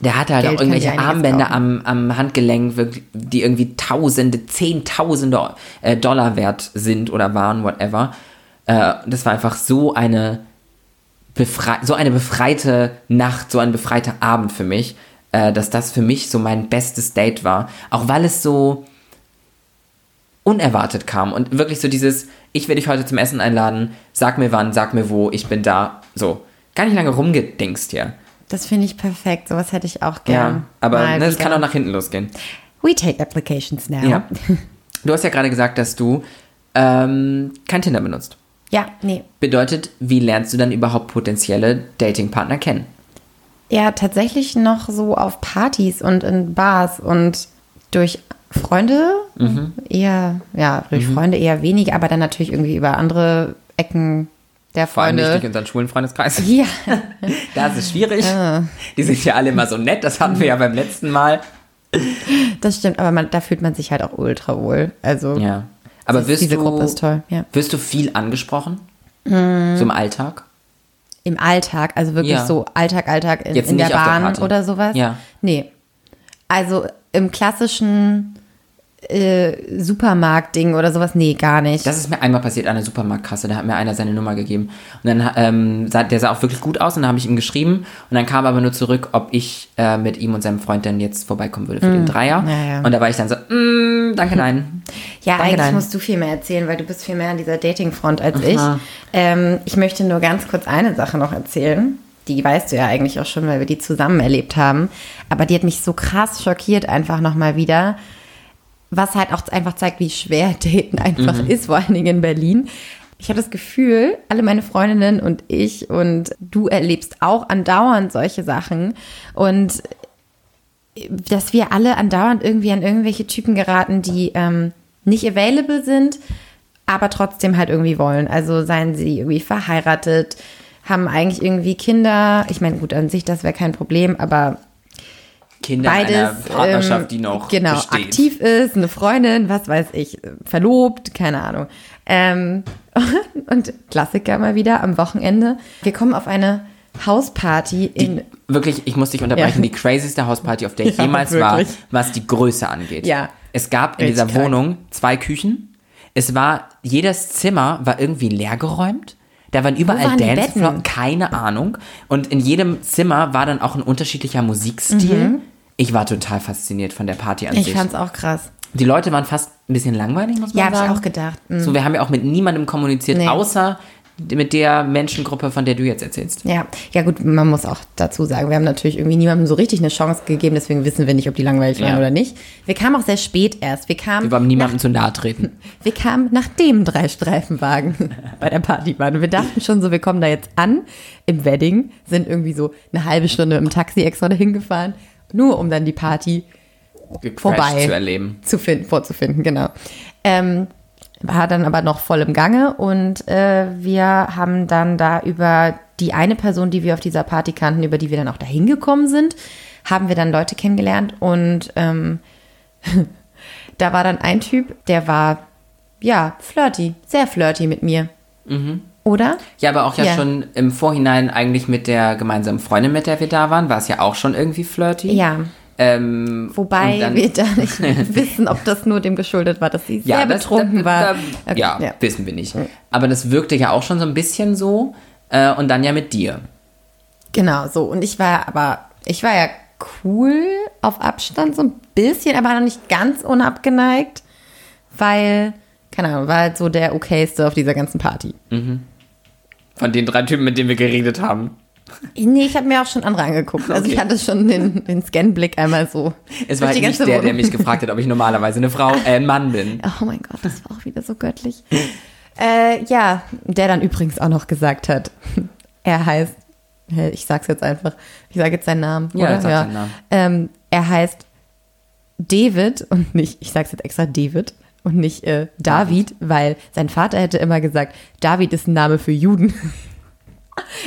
der hatte halt Geld auch irgendwelche Armbänder am, am Handgelenk, die irgendwie Tausende, Zehntausende äh, Dollar wert sind oder waren, whatever. Äh, das war einfach so eine, befrei so eine befreite Nacht, so ein befreiter Abend für mich, äh, dass das für mich so mein bestes Date war. Auch weil es so unerwartet kam und wirklich so dieses, ich will dich heute zum Essen einladen, sag mir wann, sag mir wo, ich bin da. So, gar nicht lange rumgedingst hier. Das finde ich perfekt. Sowas hätte ich auch Ja, gern. aber mal ne, es kann auch nach hinten losgehen. We take applications now. Ja. (laughs) Du hast ja gerade gesagt, dass du ähm, kein Tinder benutzt. Ja, nee. Bedeutet, wie lernst du dann überhaupt potenzielle Datingpartner kennen? Ja, tatsächlich noch so auf Partys und in Bars und durch Freunde eher, ja, durch Freunde eher wenig, aber dann natürlich irgendwie über andere Ecken der Vor allem nicht Freunde. durch unseren schwulen Freundeskreis. (laughs) Ja, (laughs) Da ist schwierig. Die sind ja alle immer so nett, das hatten wir ja beim letzten Mal. das stimmt, aber man, da fühlt man sich halt auch ultra wohl. Also Ja. Aber das- wirst diese du, Gruppe ist toll, ja. wirst du viel angesprochen? So im Alltag? Im Alltag, also wirklich Ja. so Alltag, Alltag in, in der der Bahn Party. oder sowas. Ja. Nee. Also im klassischen äh, Supermarkt-Ding oder sowas, nee, gar nicht. Das ist mir einmal passiert an der Supermarktkasse, da hat mir einer seine Nummer gegeben. Und dann, ähm, sah, der sah auch wirklich gut aus und dann habe ich ihm geschrieben und dann kam aber nur zurück, ob ich äh, mit ihm und seinem Freund dann jetzt vorbeikommen würde für den Dreier. Mm. ja, ja. Und da war ich dann so, mm, danke, nein. (laughs) Ja, Danke, eigentlich nein. musst du viel mehr erzählen, weil du bist viel mehr an dieser Dating-Front als ich. Ähm, ich möchte nur ganz kurz eine Sache noch erzählen. Die weißt du ja eigentlich auch schon, weil wir die zusammen erlebt haben. Aber die hat mich so krass schockiert einfach nochmal wieder. Was halt auch einfach zeigt, wie schwer (laughs) Daten einfach ist, vor allen Dingen in Berlin. Ich habe das Gefühl, alle meine Freundinnen und ich und du erlebst auch andauernd solche Sachen. Und dass wir alle andauernd irgendwie an irgendwelche Typen geraten, die ähm, nicht available sind, aber trotzdem halt irgendwie wollen. Also seien sie irgendwie verheiratet, haben eigentlich irgendwie Kinder. Ich meine, gut, an sich, das wäre kein Problem, aber Kinder beides in einer Partnerschaft, ähm, die noch genau, besteht. aktiv ist, eine Freundin, was weiß ich, verlobt, keine Ahnung. Ähm, (laughs) und Klassiker mal wieder am Wochenende. Wir kommen auf eine Hausparty in. Wirklich, ich muss dich unterbrechen, Ja. die crazyste Hausparty, auf der ich Ja, jemals war, wirklich. was die Größe angeht. Ja. Es gab in dieser krank. Wohnung zwei Küchen. Es war, jedes Zimmer war irgendwie leergeräumt. Da waren überall waren die Dancefloor, keine Ahnung. Und in jedem Zimmer war dann auch ein unterschiedlicher Musikstil. Ich war total fasziniert von der Party an. Ich sich. fand's auch krass. Die Leute waren fast ein bisschen langweilig, muss man Ja, habe sagen. ich auch gedacht. Mhm. So, wir haben ja auch mit niemandem kommuniziert, Nee. außer mit der Menschengruppe, von der du jetzt erzählst. Ja, ja gut, man muss auch dazu sagen, wir haben natürlich irgendwie niemandem so richtig eine Chance gegeben, deswegen wissen wir nicht, ob die langweilig waren Ja. oder nicht. Wir kamen auch sehr spät erst. Wir kamen, Wir wollen niemandem zu nahe treten. (laughs) wir kamen nachdem drei Streifenwagen (laughs) bei der Party waren. Wir dachten schon so, wir kommen da jetzt an im Wedding, sind irgendwie so eine halbe Stunde im Taxi extra dahin gefahren, nur um dann die Party Vorbei. zu erleben. zu finden, vorzufinden, genau. Ähm, war dann aber noch voll im Gange und äh, wir haben dann da über die eine Person, die wir auf dieser Party kannten, über die wir dann auch dahin gekommen sind, haben wir dann Leute kennengelernt und ähm, (laughs) da war dann ein Typ, der war ja flirty, sehr flirty mit mir. Oder? Ja, aber auch ja, Ja. schon im Vorhinein eigentlich mit der gemeinsamen Freundin, mit der wir da waren, war es ja auch schon irgendwie flirty. Ja. Ähm, Wobei dann- wir da nicht (laughs) wissen, ob das nur dem geschuldet war, dass sie ja, sehr das- betrunken da, war. Da, Okay, ja, wissen wir nicht. Aber das wirkte ja auch schon so ein bisschen so. Äh, und dann ja mit dir. Genau, so. Und ich war aber, ich war ja cool auf Abstand, so ein bisschen, aber noch nicht ganz unabgeneigt, weil, keine Ahnung, war halt so der okayste auf dieser ganzen Party. Von den drei Typen, mit denen wir geredet haben. Nee, ich habe mir auch schon andere angeguckt. Also ich Okay. hatte schon den, den Scanblick einmal so. Es war halt nicht der, der mich gefragt hat, ob ich normalerweise eine Frau, äh, ein Mann bin. (laughs) Oh mein Gott, das war auch wieder so göttlich. äh, ja, der dann übrigens auch noch gesagt hat, (laughs) er heißt, ich sag's jetzt einfach, ich sage jetzt seinen Namen. Ja, oder? sag seinen Namen. Ähm, er heißt David und nicht, ich sag's jetzt extra David und nicht äh, David, weil sein Vater hätte immer gesagt, David ist ein Name für Juden. (laughs)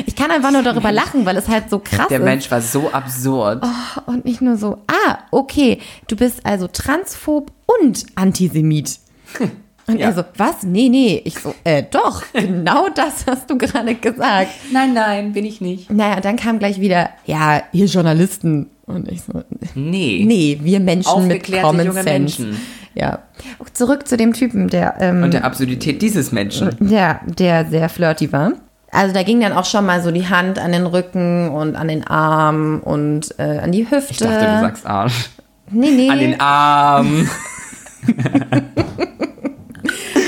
Ich kann einfach nur darüber lachen, weil es halt so krass Der ist. Mensch war so absurd. Und nicht nur so, ah, okay, du bist also transphob und Antisemit. (laughs) Und Ja. er so, was? Nee, nee. Ich so, äh, doch, (laughs) genau das hast du gerade gesagt. Nein, nein, bin ich nicht. Naja, dann kam gleich wieder, ja, ihr Journalisten. Und ich so, Nee. nee, wir Menschen mit Common junge Sense. Menschen. Ja. Zurück zu dem Typen, der, ähm, Und der Absurdität dieses Menschen. ja, der sehr flirty war. Also da ging dann auch schon mal so die Hand an den Rücken und an den Arm und äh, an die Hüfte. Ich dachte, du sagst Arsch. nee, nee. An den Arm. (laughs)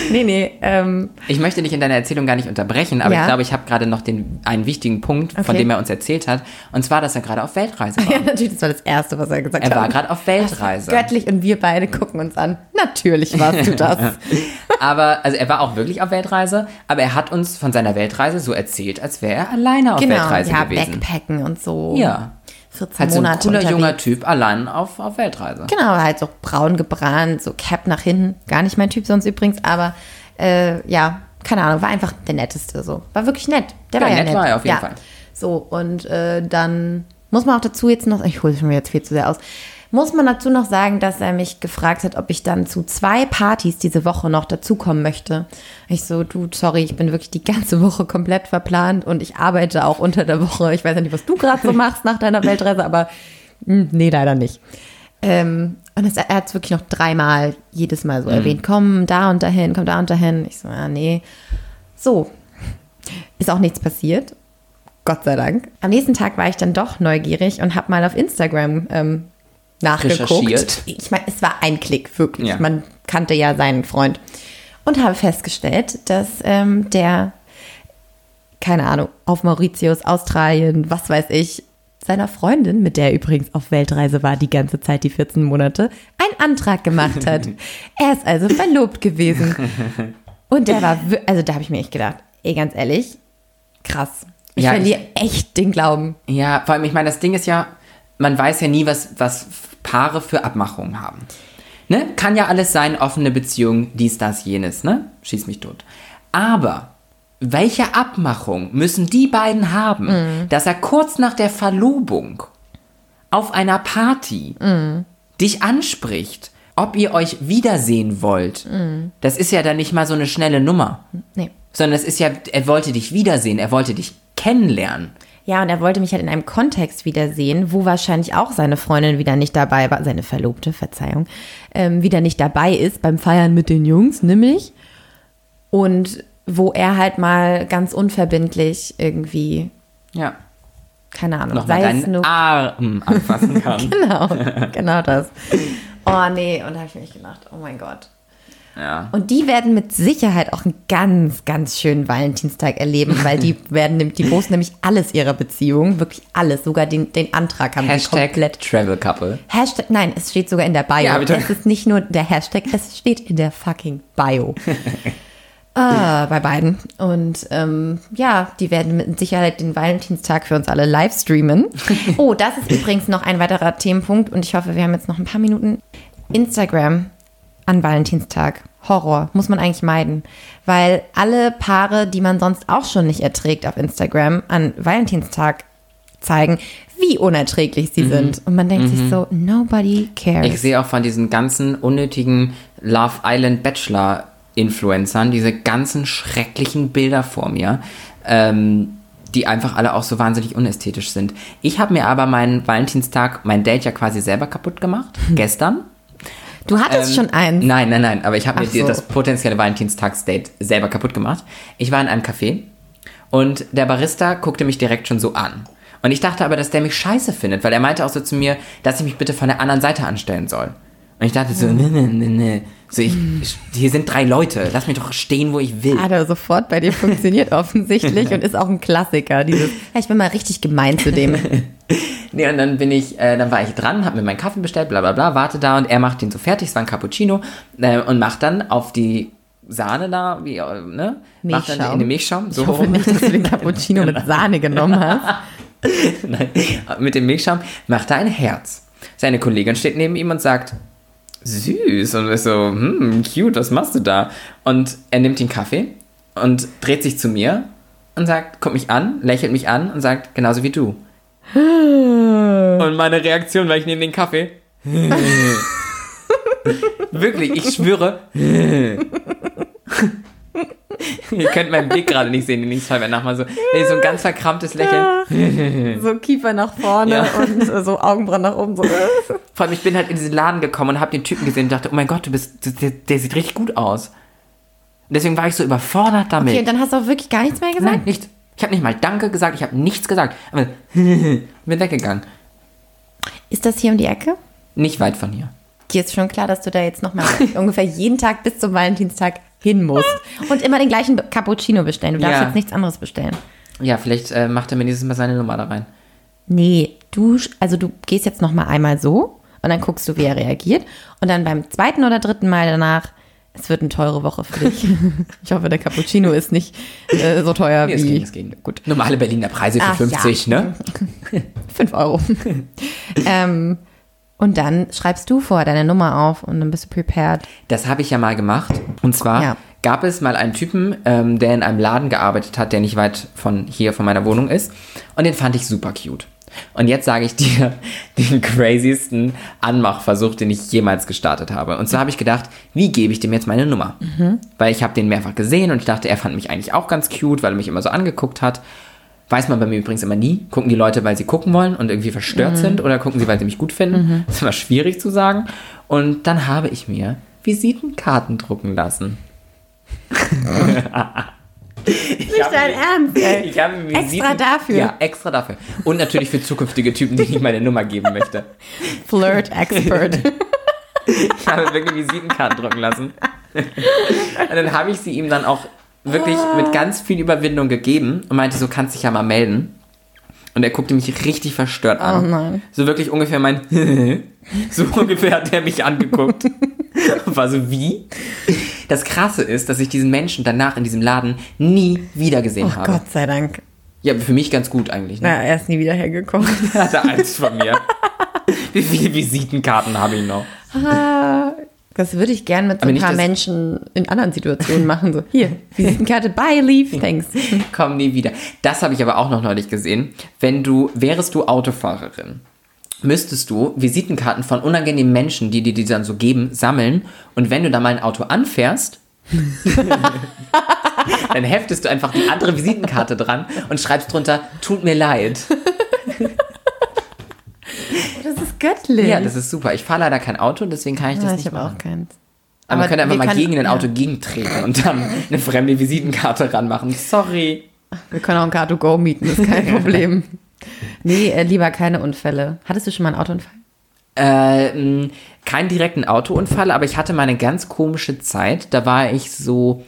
Nee, nee. Ähm, Ich möchte dich in deiner Erzählung gar nicht unterbrechen, aber Ja. ich glaube, ich habe gerade noch den, einen wichtigen Punkt, von Okay. dem er uns erzählt hat. Und zwar, dass er gerade auf Weltreise war. (laughs) ja, natürlich, das war das Erste, was er gesagt hat. Er war gerade auf Weltreise. Göttlich und wir beide gucken uns an. Natürlich warst du das. (laughs) Aber, also er war auch wirklich auf Weltreise, aber er hat uns von seiner Weltreise so erzählt, als wäre er alleine auf Weltreise ja, gewesen. Backpacken und so. Ja. 14 Halt so ein Monate cooler unterwegs. junger Typ allein auf, auf Weltreise. Genau, halt so braun gebrannt, so Cap nach hinten. Gar nicht mein Typ sonst übrigens, aber äh, ja, keine Ahnung, war einfach der Netteste so. War wirklich nett. Der Ja, war ja nett nett. war er auf jeden ja. Fall. So, und äh, dann muss man auch dazu jetzt noch, ich hole schon wieder jetzt viel zu sehr aus, muss man dazu noch sagen, dass er mich gefragt hat, ob ich dann zu zwei Partys diese Woche noch dazukommen möchte. Ich so, du, sorry, ich bin wirklich die ganze Woche komplett verplant und ich arbeite auch unter der Woche. Ich weiß ja nicht, was du gerade so machst nach deiner Weltreise, aber mh, nee, leider nicht. Ähm, und es, er hat es wirklich noch dreimal jedes Mal so erwähnt, komm da und dahin, komm da und dahin. Ich so, ja, nee. So, ist auch nichts passiert. Gott sei Dank. Am nächsten Tag war ich dann doch neugierig und habe mal auf Instagram ähm, nachgeguckt. Ich meine, es war ein Klick, wirklich. Ja. Man kannte ja seinen Freund. Und habe festgestellt, dass ähm, der, keine Ahnung, auf Mauritius, Australien, was weiß ich, seiner Freundin, mit der er übrigens auf Weltreise war die ganze Zeit, die 14 Monate, einen Antrag gemacht hat. (laughs) er ist also verlobt gewesen. Und der war, also da habe ich mir echt gedacht, ey, ganz ehrlich, krass. Ich Ja, verliere echt den Glauben. Ja, vor allem, ich meine, das Ding ist ja, man weiß ja nie, was, was Paare für Abmachungen haben. Ne? Kann ja alles sein, offene Beziehung, dies, das, jenes, ne? Schieß mich tot. Aber welche Abmachung müssen die beiden haben, dass er kurz nach der Verlobung auf einer Party dich anspricht, ob ihr euch wiedersehen wollt? Das ist ja dann nicht mal so eine schnelle Nummer. Nee. Sondern es ist ja, er wollte dich wiedersehen, er wollte dich kennenlernen. Ja, und er wollte mich halt in einem Kontext wiedersehen, wo wahrscheinlich auch seine Freundin wieder nicht dabei war, seine Verlobte, Verzeihung, ähm, wieder nicht dabei ist beim Feiern mit den Jungs, nämlich. Und wo er halt mal ganz unverbindlich irgendwie, Ja. keine Ahnung, Nochmal sei es deinen nur Arm anfassen (laughs) kann. Genau, genau das. Oh nee, und da habe ich mich gedacht, oh mein Gott. Ja. Und die werden mit Sicherheit auch einen ganz, ganz schönen Valentinstag erleben, weil die (laughs) werden, die posten nämlich alles ihrer Beziehung, wirklich alles, sogar den, den Antrag haben die Hashtag komplett. Travel Couple. Hashtag, nein, es steht sogar in der Bio. Ja, es ist nicht nur der Hashtag, es steht in der fucking Bio. (laughs) ah, bei beiden. Und ähm, ja, die werden mit Sicherheit den Valentinstag für uns alle live streamen. (laughs) Oh, das ist übrigens noch ein weiterer Themenpunkt und ich hoffe, wir haben jetzt noch ein paar Minuten. Instagram an Valentinstag. Horror, muss man eigentlich meiden. Weil alle Paare, die man sonst auch schon nicht erträgt auf Instagram, an Valentinstag zeigen, wie unerträglich sie sind. Und man denkt sich so, nobody cares. Ich sehe auch von diesen ganzen unnötigen Love Island Bachelor Influencern diese ganzen schrecklichen Bilder vor mir, ähm, die einfach alle auch so wahnsinnig unästhetisch sind. Ich habe mir aber meinen Valentinstag, mein Date ja quasi selber kaputt gemacht, (laughs) gestern. Du hattest schon eins. Nein, nein, nein, aber ich habe mir so. das potenzielle Valentinstagsdate selber kaputt gemacht. Ich war in einem Café und der Barista guckte mich direkt schon so an. Und ich dachte aber, dass der mich scheiße findet, weil er meinte auch so zu mir, dass ich mich bitte von der anderen Seite anstellen soll. Und ich dachte so, nee, nee, nee. So, ich, ich, hier sind drei Leute, lass mich doch stehen, wo ich will. Hat er sofort bei dir funktioniert (laughs) offensichtlich und ist auch ein Klassiker. Dieses, ja, ich bin mal richtig gemein zu dem. (laughs) Nee, und dann bin ich, äh, dann war ich dran, hab mir meinen Kaffee bestellt, bla bla bla, warte da und er macht den so fertig, es war ein Cappuccino äh, und macht dann auf die Sahne da, wie, äh, ne? Macht dann Milchschaum. in den Milchschaum, so Ich hoffe nicht, dass du den Cappuccino mit (laughs) Sahne genommen hast. Nein, mit dem Milchschaum macht er ein Herz. Seine Kollegin steht neben ihm und sagt, süß. Und ist so, hm, cute, was machst du da? Und er nimmt den Kaffee und dreht sich zu mir und sagt, guckt mich an, lächelt mich an und sagt, genauso wie du. (laughs) Und meine Reaktion war, ich nehme den Kaffee. (laughs) Wirklich, ich schwöre. (laughs) (laughs) Ihr könnt meinen Blick gerade nicht sehen, den ich zwei nachher so, nee, so ein ganz verkrampftes Lächeln. So Kiefer nach vorne Ja. und äh, so Augenbrauen nach oben. So. (laughs) Vor allem, ich bin halt in diesen Laden gekommen und habe den Typen gesehen und dachte, oh mein Gott, du bist, der, der sieht richtig gut aus. Und deswegen war ich so überfordert damit. Okay, und dann hast du auch wirklich gar nichts mehr gesagt? Nein, nichts. Ich habe nicht mal Danke gesagt, ich habe nichts gesagt. Aber (laughs) bin weggegangen. Ist das hier um die Ecke? Nicht weit von hier. Dir ist schon klar, dass du da jetzt nochmal ungefähr jeden Tag bis zum Valentinstag hin musst. Und immer den gleichen Cappuccino bestellen. Du darfst Ja. jetzt nichts anderes bestellen. Ja, vielleicht äh, macht er mir dieses Mal seine Nummer da rein. Nee, du, also du gehst jetzt nochmal einmal so und dann guckst du, wie er reagiert. Und dann beim zweiten oder dritten Mal danach, es wird eine teure Woche für dich. (laughs) ich hoffe, der Cappuccino ist nicht äh, so teuer Nee, es wie ging, es ging. Gut. Normale Berliner Preise für Ach, 50, ne? (laughs) 5 Euro. (laughs) ähm, und dann schreibst du vor deine Nummer auf und dann bist du prepared. Das habe ich ja mal gemacht. Und zwar Ja. gab es mal einen Typen, ähm, der in einem Laden gearbeitet hat, der nicht weit von hier, von meiner Wohnung ist. Und den fand ich super cute. Und jetzt sage ich dir (laughs) den craziesten Anmachversuch, den ich jemals gestartet habe. Und zwar habe ich gedacht, wie gebe ich dem jetzt meine Nummer? Weil ich habe den mehrfach gesehen und ich dachte, er fand mich eigentlich auch ganz cute, weil er mich immer so angeguckt hat. Weiß man bei mir übrigens immer nie. Gucken die Leute, weil sie gucken wollen und irgendwie verstört sind oder gucken sie, weil sie mich gut finden? Das ist immer schwierig zu sagen. Und dann habe ich mir Visitenkarten drucken lassen. Nicht dein Ernst, ey. (laughs) Ich habe mir Extra dafür. Ja, extra dafür. Und natürlich für zukünftige Typen, denen ich meine Nummer geben möchte. (laughs) Flirt-Expert. (laughs) Ich habe wirklich Visitenkarten drucken lassen. Und dann habe ich sie ihm dann auch wirklich mit ganz viel Überwindung gegeben und meinte, so kannst dich ja mal melden. Und er guckte mich richtig verstört an. Oh nein. So wirklich ungefähr mein (laughs) So ungefähr hat er mich angeguckt. Und (laughs) war so, wie? Das Krasse ist, dass ich diesen Menschen danach in diesem Laden nie wieder gesehen Oh habe. Gott sei Dank. Ja, für mich ganz gut eigentlich. Ne? Ja, er ist nie wieder hergekommen. (laughs) Er hatte eins von mir. Wie viele Visitenkarten habe ich noch? Das würde ich gern mit so ein paar Menschen in anderen Situationen machen. So, hier, Visitenkarte, (laughs) bye, leave, thanks. (laughs) Komm nie wieder. Das habe ich aber auch noch neulich gesehen. Wenn du, wärest du Autofahrerin, müsstest du Visitenkarten von unangenehmen Menschen, die dir die dann so geben, sammeln. Und wenn du da mal ein Auto anfährst, (laughs) Dann heftest du einfach die andere Visitenkarte dran und schreibst drunter, tut mir leid. Ist göttlich. Ja, das ist super. Ich fahre leider kein Auto, deswegen kann ich das Ja, nicht ich habe machen. auch keins. Aber, wir können einfach wir mal können- gegen ein ja. Auto gegentreten und dann eine fremde Visitenkarte ranmachen. Sorry. Wir können auch ein Car2Go mieten, ist kein (laughs) Problem. Nee, äh, lieber keine Unfälle. Hattest du schon mal einen Autounfall? Äh, keinen direkten Autounfall, aber ich hatte mal eine ganz komische Zeit. Da war ich so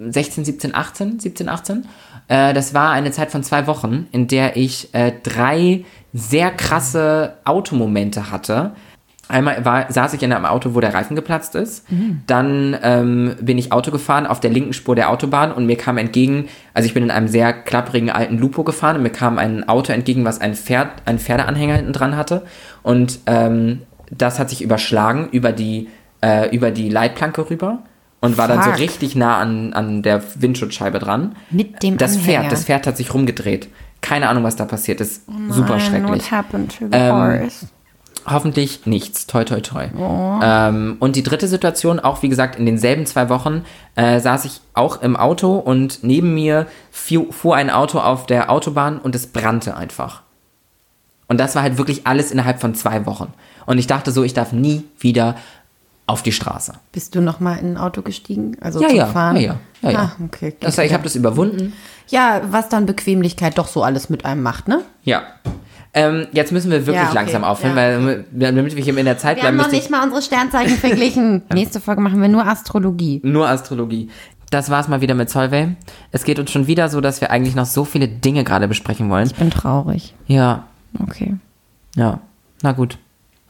16, 17, 18, 17, 18. Äh, das war eine Zeit von zwei Wochen, in der ich äh, drei sehr krasse Automomente hatte. Einmal war, saß ich in einem Auto, wo der Reifen geplatzt ist. Dann ähm, bin ich Auto gefahren auf der linken Spur der Autobahn und mir kam entgegen, also ich bin in einem sehr klapprigen alten Lupo gefahren und mir kam ein Auto entgegen, was ein Pferd, einen Pferdeanhänger hinten dran hatte. Und ähm, das hat sich überschlagen über die, äh, über die Leitplanke rüber und war dann so Fuck. richtig nah an, an der Windschutzscheibe dran. Mit dem Das Anhänger. Pferd, das Pferd hat sich rumgedreht. Keine Ahnung, was da passiert ist. Super schrecklich. happened to the Ähm? Hoffentlich nichts. Toi, toi, toi. Oh. Ähm, und die dritte Situation, auch wie gesagt, in denselben zwei Wochen, äh, saß ich auch im Auto und neben mir fuhr ein Auto auf der Autobahn und es brannte einfach. Und das war halt wirklich alles innerhalb von zwei Wochen. Und ich dachte so, ich darf nie wieder auf die Straße. Bist du noch mal in ein Auto gestiegen? Also Ja, zum ja, Fahren? ja, ja, ja, ja. Ah, okay. Das heißt, ich habe das überwunden. ja, was dann Bequemlichkeit doch so alles mit einem macht, ne? Ja. Ähm, jetzt müssen wir wirklich Ja, okay, langsam aufhören, weil damit wir hier in der Zeit Wir bleiben, haben noch nicht mal unsere Sternzeichen (laughs) verglichen. Nächste Folge machen wir nur Astrologie. Nur Astrologie. Das war's mal wieder mit Solvay. Es geht uns schon wieder so, dass wir eigentlich noch so viele Dinge gerade besprechen wollen. Ich bin traurig. Ja, Okay. ja. Na gut.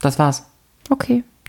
Das war's. Okay.